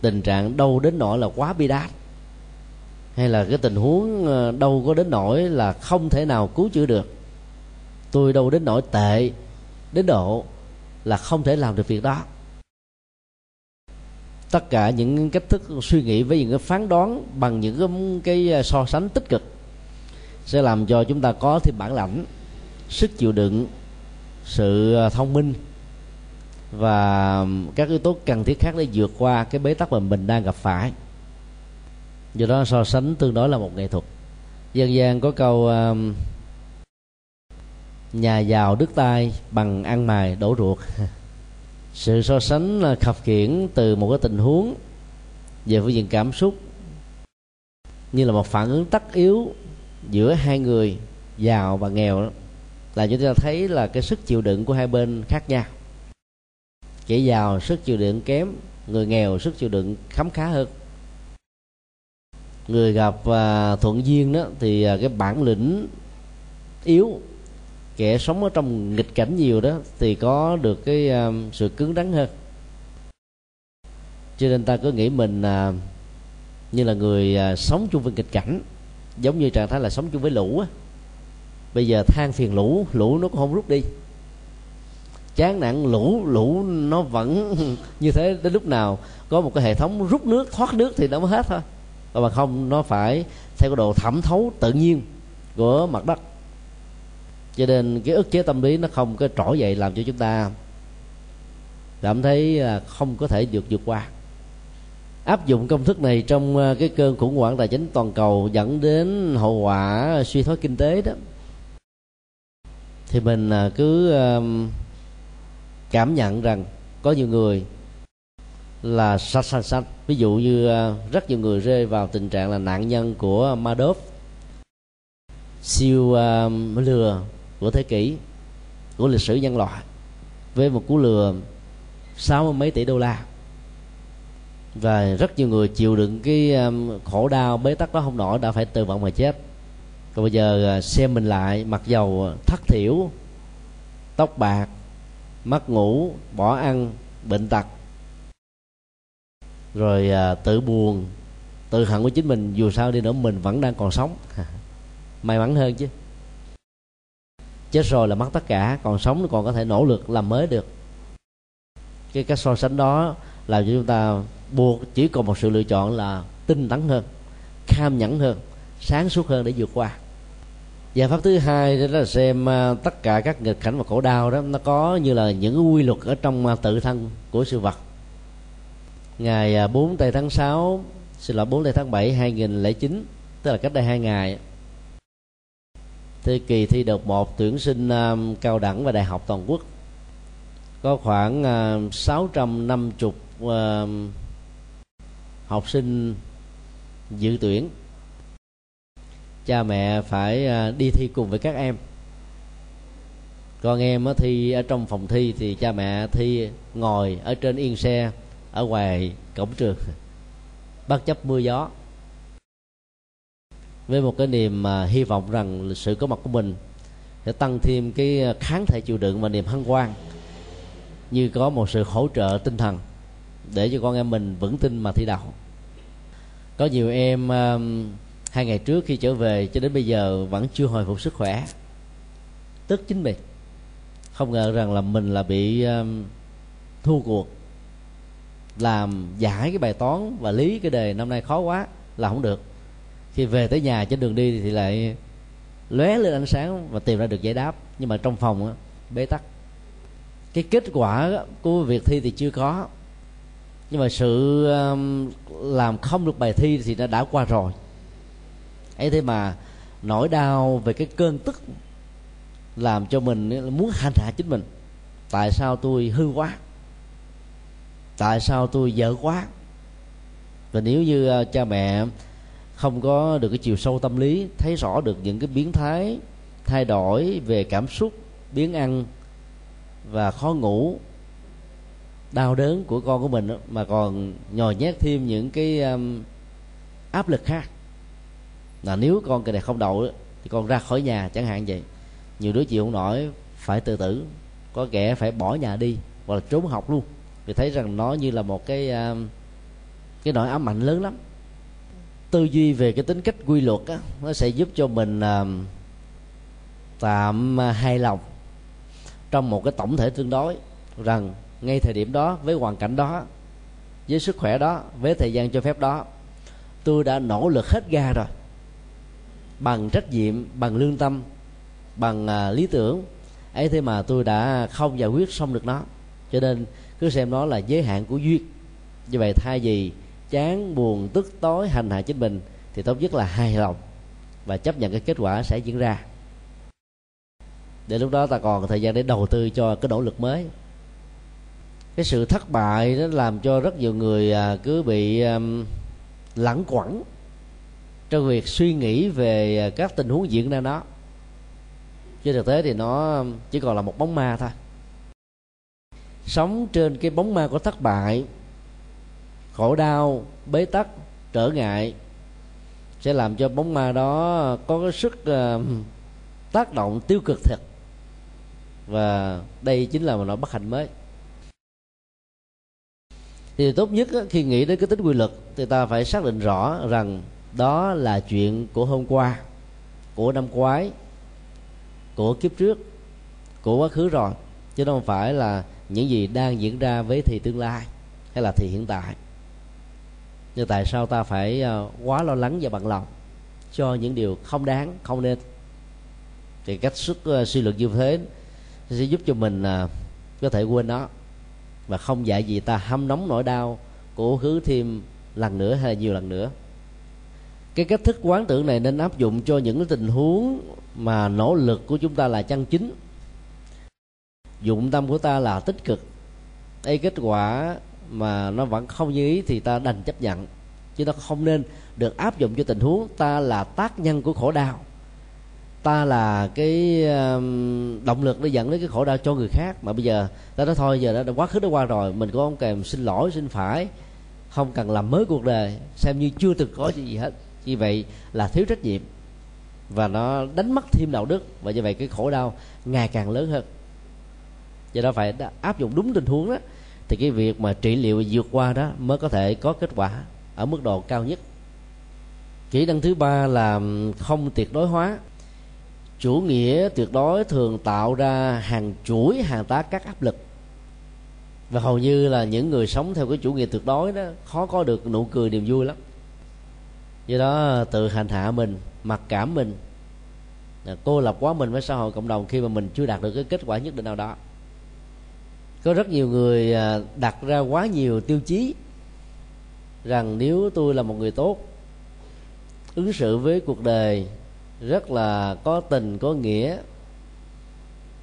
tình trạng đâu đến nỗi là quá bi đát hay là cái tình huống ờ, đâu có đến nỗi là không thể nào cứu chữa được. Tôi đâu đến nỗi tệ đến độ là không thể làm được việc đó. Tất cả những cách thức suy nghĩ với những cái phán đoán bằng những cái, ờ, so sánh tích cực sẽ làm cho chúng ta có thêm bản lãnh sức chịu đựng sự ờ, thông minh và các yếu tố cần thiết khác để vượt qua cái bế tắc mà mình đang gặp phải do đó so sánh tương đối là một nghệ thuật. Dân gian có câu uh, nhà giàu đứt tay bằng ăn mài đổ ruột. Sự so sánh là khập khiển từ một cái tình huống về phương diện cảm xúc như là một phản ứng tất yếu giữa hai người giàu và nghèo đó, là chúng ta thấy là cái sức chịu đựng của hai bên khác nhau. Kẻ giàu sức chịu đựng kém người nghèo sức chịu đựng khấm khá hơn người gặp uh, thuận duyên đó thì uh, cái bản lĩnh yếu kẻ sống ở trong nghịch cảnh nhiều đó thì có được cái uh, sự cứng rắn hơn. Cho nên ta cứ nghĩ mình uh, như là người uh, sống chung với nghịch cảnh giống như trạng thái là sống chung với lũ á. Bây giờ than phiền lũ lũ nó cũng không rút đi. Chán nản lũ lũ nó vẫn như thế đến lúc nào có một cái hệ thống rút nước thoát nước thì nó mới hết thôi còn mà không, nó phải theo cái độ thẩm thấu tự nhiên của mặt đất. Cho nên cái ức chế tâm lý nó không có trỗi dậy làm cho chúng ta cảm thấy à, không có thể vượt vượt qua. Áp dụng công thức này trong à, cái cơn khủng hoảng tài chính toàn cầu dẫn đến hậu quả suy thoái kinh tế đó, thì mình à, cứ cảm nhận rằng có nhiều người là sạch sạch sạch ví dụ như ờ, rất nhiều người rơi vào tình trạng là nạn nhân của Madoff siêu uh, lừa của thế kỷ của lịch sử nhân loại với một cú lừa sáu mươi mấy tỷ đô la. Và rất nhiều người chịu đựng cái um, khổ đau bế tắc đó không nổi đã phải tự vận mà chết. Còn bây giờ ờ, xem mình lại mặc dầu thất thiểu tóc bạc mất ngủ bỏ ăn bệnh tật rồi à, tự buồn tự hận của chính mình dù sao đi nữa mình vẫn đang còn sống. May mắn hơn chứ. Chết rồi là mất tất cả còn sống còn có thể nỗ lực làm mới được. Cái cách so sánh đó làm cho chúng ta buộc chỉ còn một sự lựa chọn là tinh tấn hơn kham nhẫn hơn sáng suốt hơn để vượt qua. Giải pháp thứ hai đó là xem à, tất cả các nghịch cảnh và khổ đau đó nó có như là những quy luật ở trong à, tự thân của sự vật ngày à, 4 tây tháng 6 xin lỗi 4 tây tháng 7 2009 tức là cách đây hai ngày. Thì kỳ thi đợt 1 tuyển sinh à, cao đẳng và đại học toàn quốc. Có khoảng uh, 650 uh, học sinh dự tuyển. Cha mẹ phải uh, đi thi cùng với các em. Con em uh, thi ở trong phòng thi thì cha mẹ thi ngồi ở trên yên xe ở ngoài cổng trường. Bất chấp mưa gió. Với một cái niềm mà hy vọng rằng sự có mặt của mình sẽ tăng thêm cái à, kháng thể chịu đựng và niềm hân hoan như có một sự hỗ trợ tinh thần để cho con em mình vững tin mà thi đậu. Có nhiều em à, hai ngày trước khi trở về cho đến bây giờ vẫn chưa hồi phục sức khỏe, tức chính mình. Không ngờ rằng là mình là bị à, thua cuộc làm giải cái bài toán và lý cái đề năm nay khó quá là không được. Khi về tới nhà trên đường đi thì lại lóe lên ánh sáng và tìm ra được giải đáp. Nhưng mà trong phòng á, bế tắc. Cái kết quả của việc thi thì chưa có. Nhưng mà sự um, làm không được bài thi thì nó đã qua rồi. Ấy thế mà nỗi đau về cái cơn tức làm cho mình muốn hành hạ chính mình. Tại sao tôi hư quá? Tại sao tôi dở quá? Và nếu như ờ, cha mẹ không có được cái chiều sâu tâm lý thấy rõ được những cái biến thái thay đổi về cảm xúc biến ăn và khó ngủ đau đớn của con của mình mà còn nhồi nhét thêm những cái um, áp lực khác. Là nếu con cái này không đậu thì con ra khỏi nhà chẳng hạn vậy. Nhiều đứa chịu không nổi phải tự tử có kẻ phải bỏ nhà đi hoặc là trốn học luôn vì thấy rằng nó như là một cái à, cái nỗi ám ảnh lớn lắm. Tư duy về cái tính cách quy luật á nó sẽ giúp cho mình à, tạm hài lòng trong một cái tổng thể tương đối rằng ngay thời điểm đó với hoàn cảnh đó với sức khỏe đó với thời gian cho phép đó tôi đã nỗ lực hết ga rồi. Bằng trách nhiệm bằng lương tâm bằng à, lý tưởng ấy thế mà tôi đã không giải quyết xong được nó. Cho nên cứ xem nó là giới hạn của duyên. Như vậy thay vì chán, buồn, tức, tối hành hạ chính mình, thì tốt nhất là hài lòng và chấp nhận cái kết quả sẽ diễn ra. Để lúc đó ta còn thời gian để đầu tư cho cái nỗ lực mới. Cái sự thất bại nó làm cho rất nhiều người à, cứ bị lẳng quẩn trong việc suy nghĩ về à, các tình huống diễn ra đó. Trên thực tế thì nó chỉ còn là một bóng ma thôi sống trên cái bóng ma của thất bại khổ đau bế tắc trở ngại sẽ làm cho bóng ma đó có cái sức uh, tác động tiêu cực thật và đây chính là một nỗi bất hạnh mới. Thì tốt nhất khi nghĩ đến cái tính quy luật thì ta phải xác định rõ rằng đó là chuyện của hôm qua của năm ngoái của kiếp trước của quá khứ rồi. Chứ không phải là những gì đang diễn ra với thì tương lai hay là thì hiện tại. Nhưng tại sao ta phải ờ, quá lo lắng và bận lòng cho những điều không đáng không nên? Thì cách xuất uh, suy luận như thế sẽ giúp cho mình uh, có thể quên nó và không dạy gì ta hâm nóng nỗi đau của khứ thêm lần nữa hay là nhiều lần nữa. Cái cách thức quán tưởng này nên áp dụng cho những tình huống mà nỗ lực của chúng ta là chân chính dụng tâm của ta là tích cực. Đây kết quả mà nó vẫn không như ý thì ta đành chấp nhận. Chứ nó không nên được áp dụng cho tình huống ta là tác nhân của khổ đau. Ta là cái um, động lực để dẫn đến cái khổ đau cho người khác. Mà bây giờ ta nói thôi, giờ đã quá khứ đã qua rồi, mình cũng không kèm xin lỗi, xin phải. Không cần làm mới cuộc đời, xem như chưa từng có gì hết. Như vậy là thiếu trách nhiệm. Và nó đánh mất thêm đạo đức. Và như vậy cái khổ đau ngày càng lớn hơn do đó phải áp dụng đúng tình huống đó, thì cái việc mà trị liệu vượt qua đó mới có thể có kết quả ở mức độ cao nhất. Kỹ năng thứ ba là không tuyệt đối hóa. Chủ nghĩa tuyệt đối thường tạo ra hàng chuỗi, hàng tá các áp lực. Và hầu như là những người sống theo cái chủ nghĩa tuyệt đối đó khó có được nụ cười niềm vui lắm. Do đó, tự hành hạ mình, mặc cảm mình à, cô lập quá mình với xã hội cộng đồng khi mà mình chưa đạt được cái kết quả nhất định nào đó có rất nhiều người à, đặt ra quá nhiều tiêu chí rằng nếu tôi là một người tốt ứng xử với cuộc đời rất là có tình có nghĩa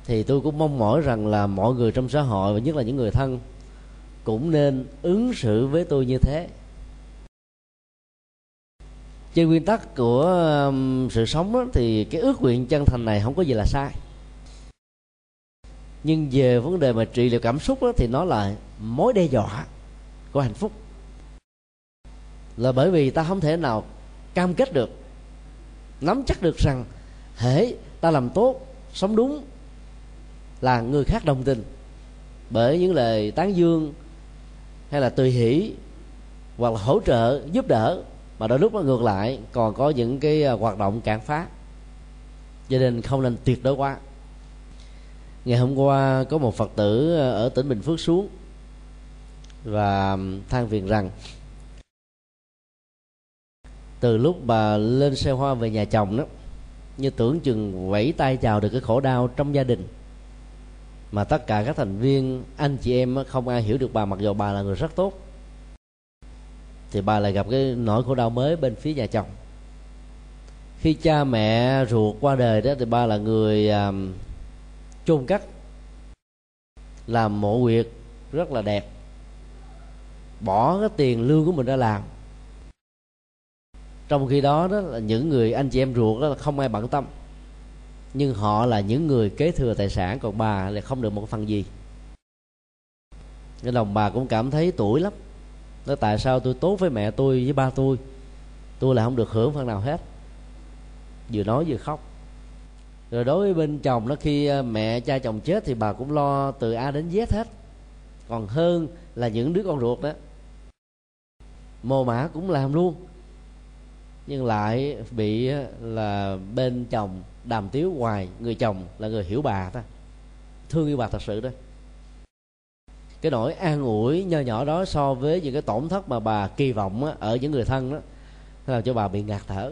thì tôi cũng mong mỏi rằng là mọi người trong xã hội và nhất là những người thân cũng nên ứng xử với tôi như thế. Trên nguyên tắc của sự sống đó, thì cái ước nguyện chân thành này không có gì là sai nhưng về vấn đề mà trị liệu cảm xúc đó, thì nó là mối đe dọa của hạnh phúc. Là bởi vì ta không thể nào cam kết được nắm chắc được rằng hễ ta làm tốt sống đúng là người khác đồng tình. Bởi những lời tán dương hay là tùy hỷ hoặc là hỗ trợ giúp đỡ mà đôi lúc nó ngược lại còn có những cái à, hoạt động cản phá. Cho nên không nên tuyệt đối quá ngày hôm qua có một phật tử ờ, ở tỉnh bình phước xuống và than phiền rằng từ lúc bà lên xe hoa về nhà chồng đó, như tưởng chừng vẫy tay chào được cái khổ đau trong gia đình. Mà tất cả các thành viên, anh chị em không ai hiểu được bà, mặc dù bà là người rất tốt, thì bà lại gặp cái nỗi khổ đau mới bên phía nhà chồng. Khi cha mẹ ruột qua đời đó, thì ba là người chôn cất. Làm mộ quyệt rất là đẹp. Bỏ cái tiền lương của mình ra làm. Trong khi đó đó là những người anh chị em ruột đó là không ai bận tâm. Nhưng họ là những người kế thừa tài sản, còn bà lại không được một phần gì. Nên lòng bà cũng cảm thấy tuổi lắm. Nói tại sao tôi tốt với mẹ tôi với ba tôi? Tôi là không được hưởng phần nào hết. Vừa nói vừa khóc rồi đối với bên chồng đó khi ờ, mẹ cha chồng chết thì bà cũng lo từ a đến z hết. Còn hơn là những đứa con ruột đó mồ mã cũng làm luôn. Nhưng lại bị ờ, là bên chồng đàm tiếu hoài người chồng là người hiểu bà ta. Thương yêu bà thật sự đó. Cái nỗi an ủi nho nhỏ đó so với những cái tổn thất mà bà kỳ vọng á, ở những người thân đó làm cho bà bị ngạt thở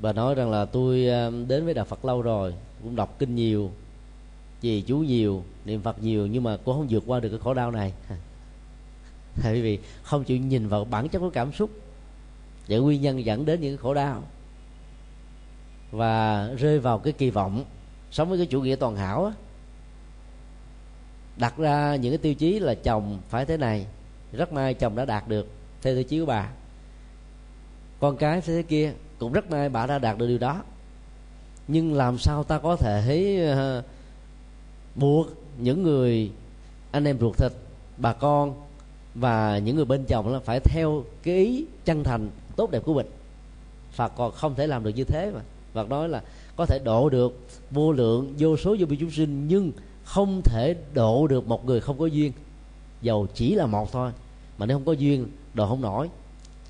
bà nói rằng là tôi ờ, đến với đạo phật lâu rồi cũng đọc kinh nhiều gì chú nhiều niệm phật nhiều nhưng mà cũng không vượt qua được cái khổ đau này. Bởi vì không chịu nhìn vào bản chất của cảm xúc và nguyên nhân dẫn đến những khổ đau và rơi vào cái kỳ vọng sống với cái chủ nghĩa toàn hảo á, đặt ra những cái tiêu chí là chồng phải thế này rất may chồng đã đạt được theo tiêu chí của bà con cái thế kia cũng rất may bà đã đạt được điều đó. Nhưng làm sao ta có thể uh, buộc những người anh em ruột thịt bà con và những người bên chồng là phải theo cái ý chân thành tốt đẹp của mình? Phật còn không thể làm được như thế mà. Phật nói là có thể độ được vô lượng vô số vô biên chúng sinh nhưng không thể độ được một người không có duyên. Dầu chỉ là một thôi mà nếu không có duyên độ không nổi.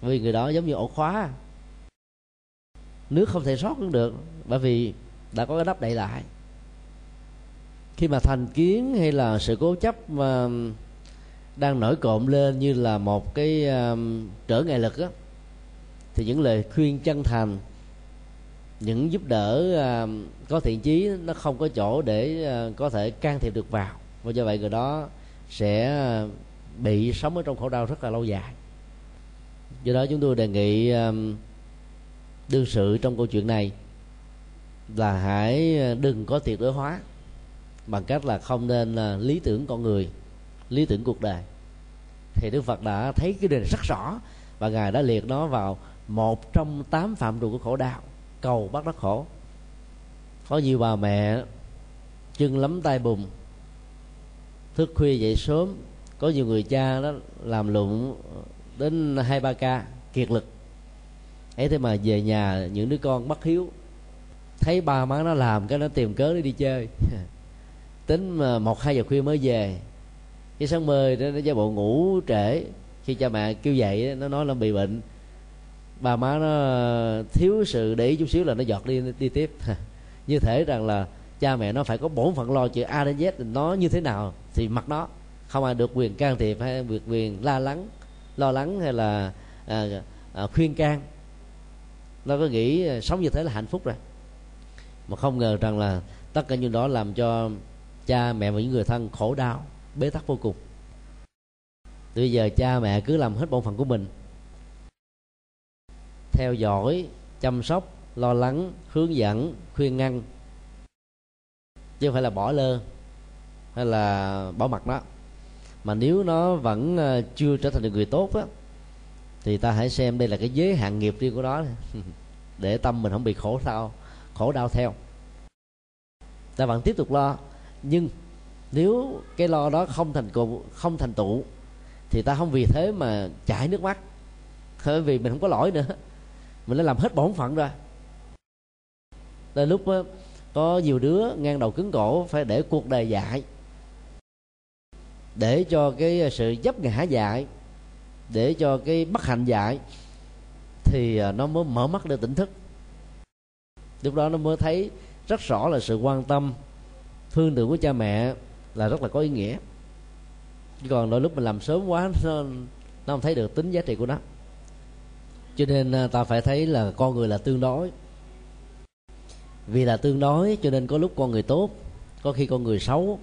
Vì người đó giống như ổ khóa nước không thể sót cũng được bởi vì đã có cái nắp đậy lại. Khi mà thành kiến hay là sự cố chấp mà đang nổi cộm lên như là một cái um, trở ngại lực á thì những lời khuyên chân thành những giúp đỡ um, có thiện chí nó không có chỗ để uh, có thể can thiệp được vào. Và do vậy người đó sẽ uh, bị sống ở trong khổ đau rất là lâu dài. Do đó chúng tôi đề nghị um, đương sự trong câu chuyện này là hãy ờ, đừng có tuyệt đối hóa bằng cách là không nên là lý tưởng con người lý tưởng cuộc đời. Thì đức phật đã thấy cái điều này rất rõ và ngài đã liệt nó vào một trong tám phạm trù của khổ đạo, cầu bắt đắc khổ. Có nhiều bà mẹ chân lắm tay bùn thức khuya dậy sớm có nhiều người cha đó làm lụng đến hai ba ca kiệt lực ấy thế mà về nhà những đứa con bất hiếu. Thấy ba má nó làm cái nó tìm cớ để đi chơi. Tính mà một hai giờ khuya mới về. Cái sáng mơ đó nó giả bộ ngủ trễ. Khi cha mẹ kêu dậy nó nói là bị bệnh. Ba má nó thiếu sự để ý chút xíu là nó giọt đi đi tiếp. Như thể rằng là cha mẹ nó phải có bổn phận lo chuyện a đến z nó như thế nào thì mặc nó. Không ai được quyền can thiệp hay được quyền la lắng lo lắng hay là à, à, khuyên can nó có nghĩ ờ, sống như thế là hạnh phúc rồi. Mà không ngờ rằng là tất cả những đó làm cho cha mẹ và những người thân khổ đau, bế tắc vô cùng. Bây giờ cha mẹ cứ làm hết bổn phận của mình. Theo dõi, chăm sóc, lo lắng, hướng dẫn, khuyên ngăn. Chứ không phải là bỏ lơ, hay là bỏ mặt nó mà nếu nó vẫn ờ, chưa trở thành được người tốt á thì ta hãy xem đây là cái giới hạn nghiệp riêng của nó. Để tâm mình không bị khổ đau khổ đau theo. Ta vẫn tiếp tục lo nhưng nếu cái lo đó không thành cụ không thành tựu thì ta không vì thế mà chảy nước mắt. Bởi vì mình không có lỗi nữa. Mình đã làm hết bổn phận rồi. Tới lúc đó, có nhiều đứa ngang đầu cứng cổ phải để cuộc đời dạy để cho cái sự dấp ngã dạy để cho cái bất hạnh dạy thì à, nó mới mở mắt để tỉnh thức. Lúc đó nó mới thấy rất rõ là sự quan tâm, thương tưởng của cha mẹ là rất là có ý nghĩa. Chứ còn đôi lúc mình làm sớm quá, nó nó không thấy được tính giá trị của nó. Cho nên à, ta phải thấy là con người là tương đối. Vì là tương đối cho nên có lúc con người tốt, có khi con người xấu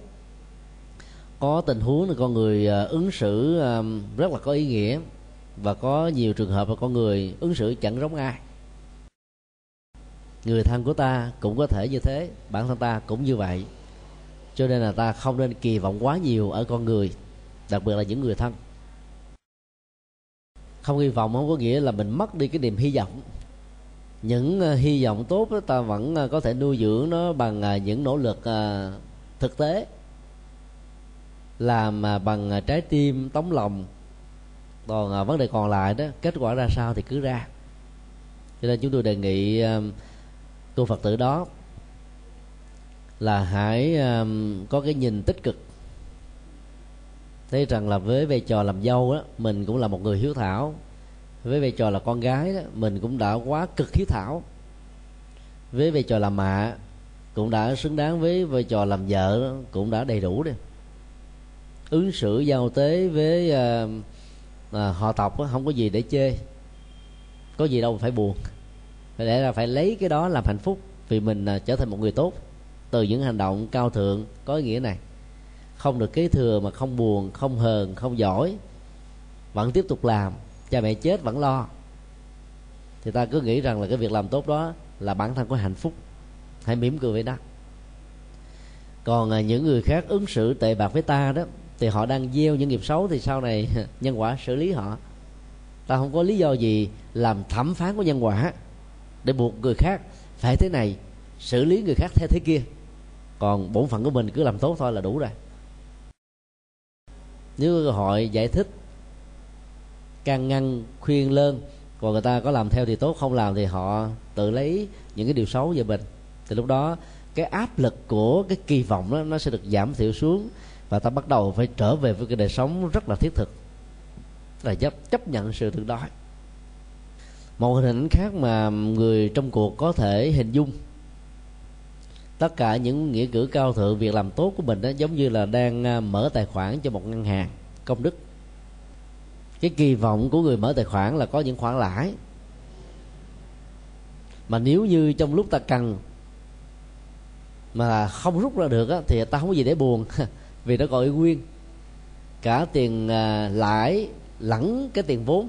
có tình huống là con người à, ứng xử à, rất là có ý nghĩa và có nhiều trường hợp là con người ứng xử chẳng giống ai. Người thân của ta cũng có thể như thế bản thân ta cũng như vậy. Cho nên là ta không nên kỳ vọng quá nhiều ở con người đặc biệt là những người thân. Không hy vọng không có nghĩa là mình mất đi cái niềm hy vọng. Những à, hy vọng tốt đó, ta vẫn có thể nuôi dưỡng nó bằng những nỗ lực thực tế làm à, bằng à, trái tim tấm lòng. Còn à, vấn đề còn lại đó kết quả ra sao thì cứ ra. Cho nên chúng tôi đề nghị cô phật tử đó là hãy có cái nhìn tích cực. Thấy rằng là với vai trò làm dâu đó mình cũng là một người hiếu thảo. Với vai trò là con gái đó mình cũng đã quá cực hiếu thảo. Với vai trò làm mẹ cũng đã xứng đáng với vai trò làm vợ đó, cũng đã đầy đủ rồi ứng xử giao tế với à, à, họ tộc đó, không có gì để chê. Có gì đâu phải buồn. Phải lẽ là phải lấy cái đó làm hạnh phúc vì mình à, trở thành một người tốt. Từ những hành động cao thượng có ý nghĩa này. Không được kế thừa mà không buồn không hờn không giỏi. Vẫn tiếp tục làm cha mẹ chết vẫn lo. Thì ta cứ nghĩ rằng là cái việc làm tốt đó là bản thân có hạnh phúc. Hãy mỉm cười với đó còn à, những người khác ứng xử tệ bạc với ta đó thì họ đang gieo những nghiệp xấu thì sau này nhân quả xử lý họ. Ta không có lý do gì làm thẩm phán của nhân quả để buộc người khác phải thế này xử lý người khác theo thế kia. Còn bổn phận của mình cứ làm tốt thôi là đủ rồi. Nếu có cơ hội giải thích, can ngăn, khuyên lơn, còn người ta có làm theo thì tốt, không làm thì họ tự lấy những cái điều xấu về mình. Thì lúc đó, cái áp lực của cái kỳ vọng đó, nó sẽ được giảm thiểu xuống và ta bắt đầu phải trở về với cái đời sống rất là thiết thực. Là chấp chấp nhận sự tương đối một hình ảnh khác mà người trong cuộc có thể hình dung. Tất cả những nghĩa cử cao thượng việc làm tốt của mình đó giống như là đang à, mở tài khoản cho một ngân hàng công đức. Cái kỳ vọng của người mở tài khoản là có những khoản lãi. Mà nếu như trong lúc ta cần mà không rút ra được á, thì ta không có gì để buồn. vì nó còn y nguyên. Cả tiền à, lãi lẫn cái tiền vốn.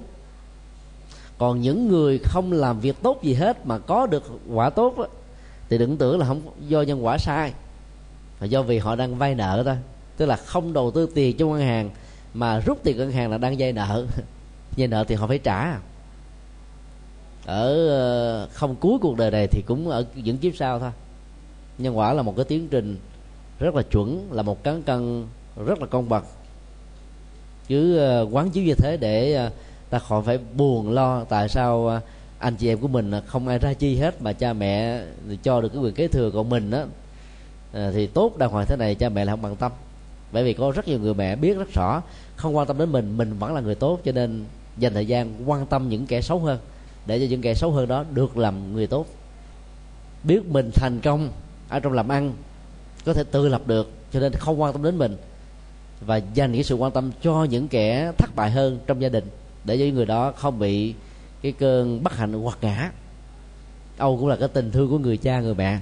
Còn những người không làm việc tốt gì hết mà có được quả tốt đó, thì đừng tưởng là không do nhân quả sai mà do vì họ đang vay nợ thôi. Tức là không đầu tư tiền cho ngân hàng mà rút tiền ngân hàng là đang vay nợ. Vay nợ thì họ phải trả. Ở ờ, không cuối cuộc đời này thì cũng ở những kiếp sau thôi. Nhân quả là một cái tiến trình rất là chuẩn, là một cán cân rất là công bằng. Cứ ờ, quán chiếu như thế để ờ, ta khỏi phải buồn lo tại sao ờ, anh chị em của mình không ai ra chi hết mà cha mẹ cho được cái quyền kế thừa còn mình á. Thì tốt đàng hoàng thế này cha mẹ là không bằng tâm. Bởi vì có rất nhiều người mẹ biết rất rõ, không quan tâm đến mình mình vẫn là người tốt, cho nên dành thời gian quan tâm những kẻ xấu hơn, để cho những kẻ xấu hơn đó được làm người tốt. Biết mình thành công ở trong làm ăn có thể tự lập được cho nên không quan tâm đến mình. Và dành cái sự quan tâm cho những kẻ thất bại hơn trong gia đình để cho những người đó không bị cái cơn bất hạnh hoặc ngã. Âu cũng là cái tình thương của người cha người mẹ.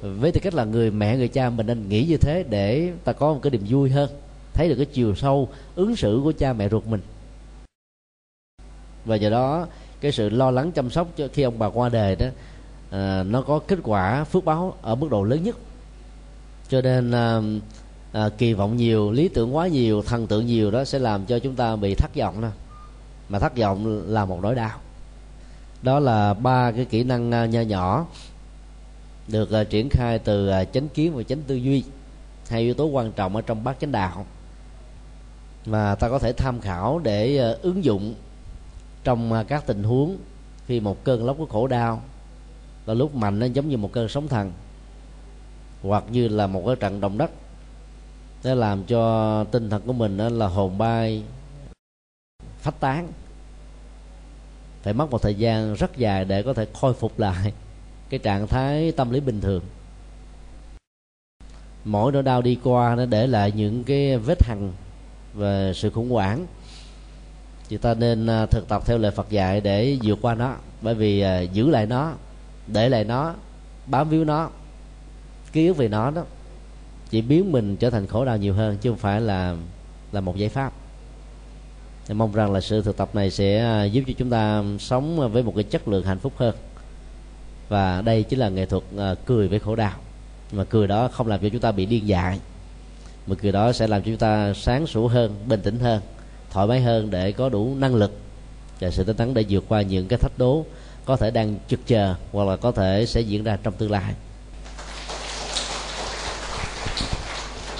Với tư cách là người mẹ người cha mình nên nghĩ như thế để ta có một cái niềm vui hơn thấy được cái chiều sâu ứng xử của cha mẹ ruột mình. Và do đó cái sự lo lắng chăm sóc cho khi ông bà qua đời đó à, nó có kết quả phước báo ở mức độ lớn nhất cho nên à, à, kỳ vọng nhiều lý tưởng quá nhiều thần tượng nhiều đó sẽ làm cho chúng ta bị thất vọng đó. Mà thất vọng là một nỗi đau. Đó là ba cái kỹ năng à, nho nhỏ được à, triển khai từ à, chánh kiến và chánh tư duy. Hai yếu tố quan trọng ở trong bát chánh đạo mà ta có thể tham khảo để à, ứng dụng trong à, các tình huống. Khi một cơn lốc của khổ đau và lúc mạnh nó giống như một cơn sóng thần hoặc như là một cái trận động đất, để làm cho tinh thần của mình đó là hồn bay, phát tán. Phải mất một thời gian rất dài để có thể khôi phục lại cái trạng thái tâm lý bình thường. Mỗi nỗi đau đi qua nó để lại những cái vết hằn về sự khủng hoảng. Chúng ta nên à, thực tập theo lời Phật dạy để vượt qua nó, bởi vì à, giữ lại nó, để lại nó, bám víu nó ký ức về nó đó, chỉ biến mình trở thành khổ đau nhiều hơn, chứ không phải là là một giải pháp. Thì mong rằng là sự thực tập này sẽ à, giúp cho chúng ta sống với một cái chất lượng hạnh phúc hơn. Và đây chính là nghệ thuật à, cười với khổ đau. Mà cười đó không làm cho chúng ta bị điên dại, mà cười đó sẽ làm cho chúng ta sáng sủa hơn, bình tĩnh hơn, thoải mái hơn để có đủ năng lực và sự tinh tấn để vượt qua những cái thách đố có thể đang trực chờ hoặc là có thể sẽ diễn ra trong tương lai.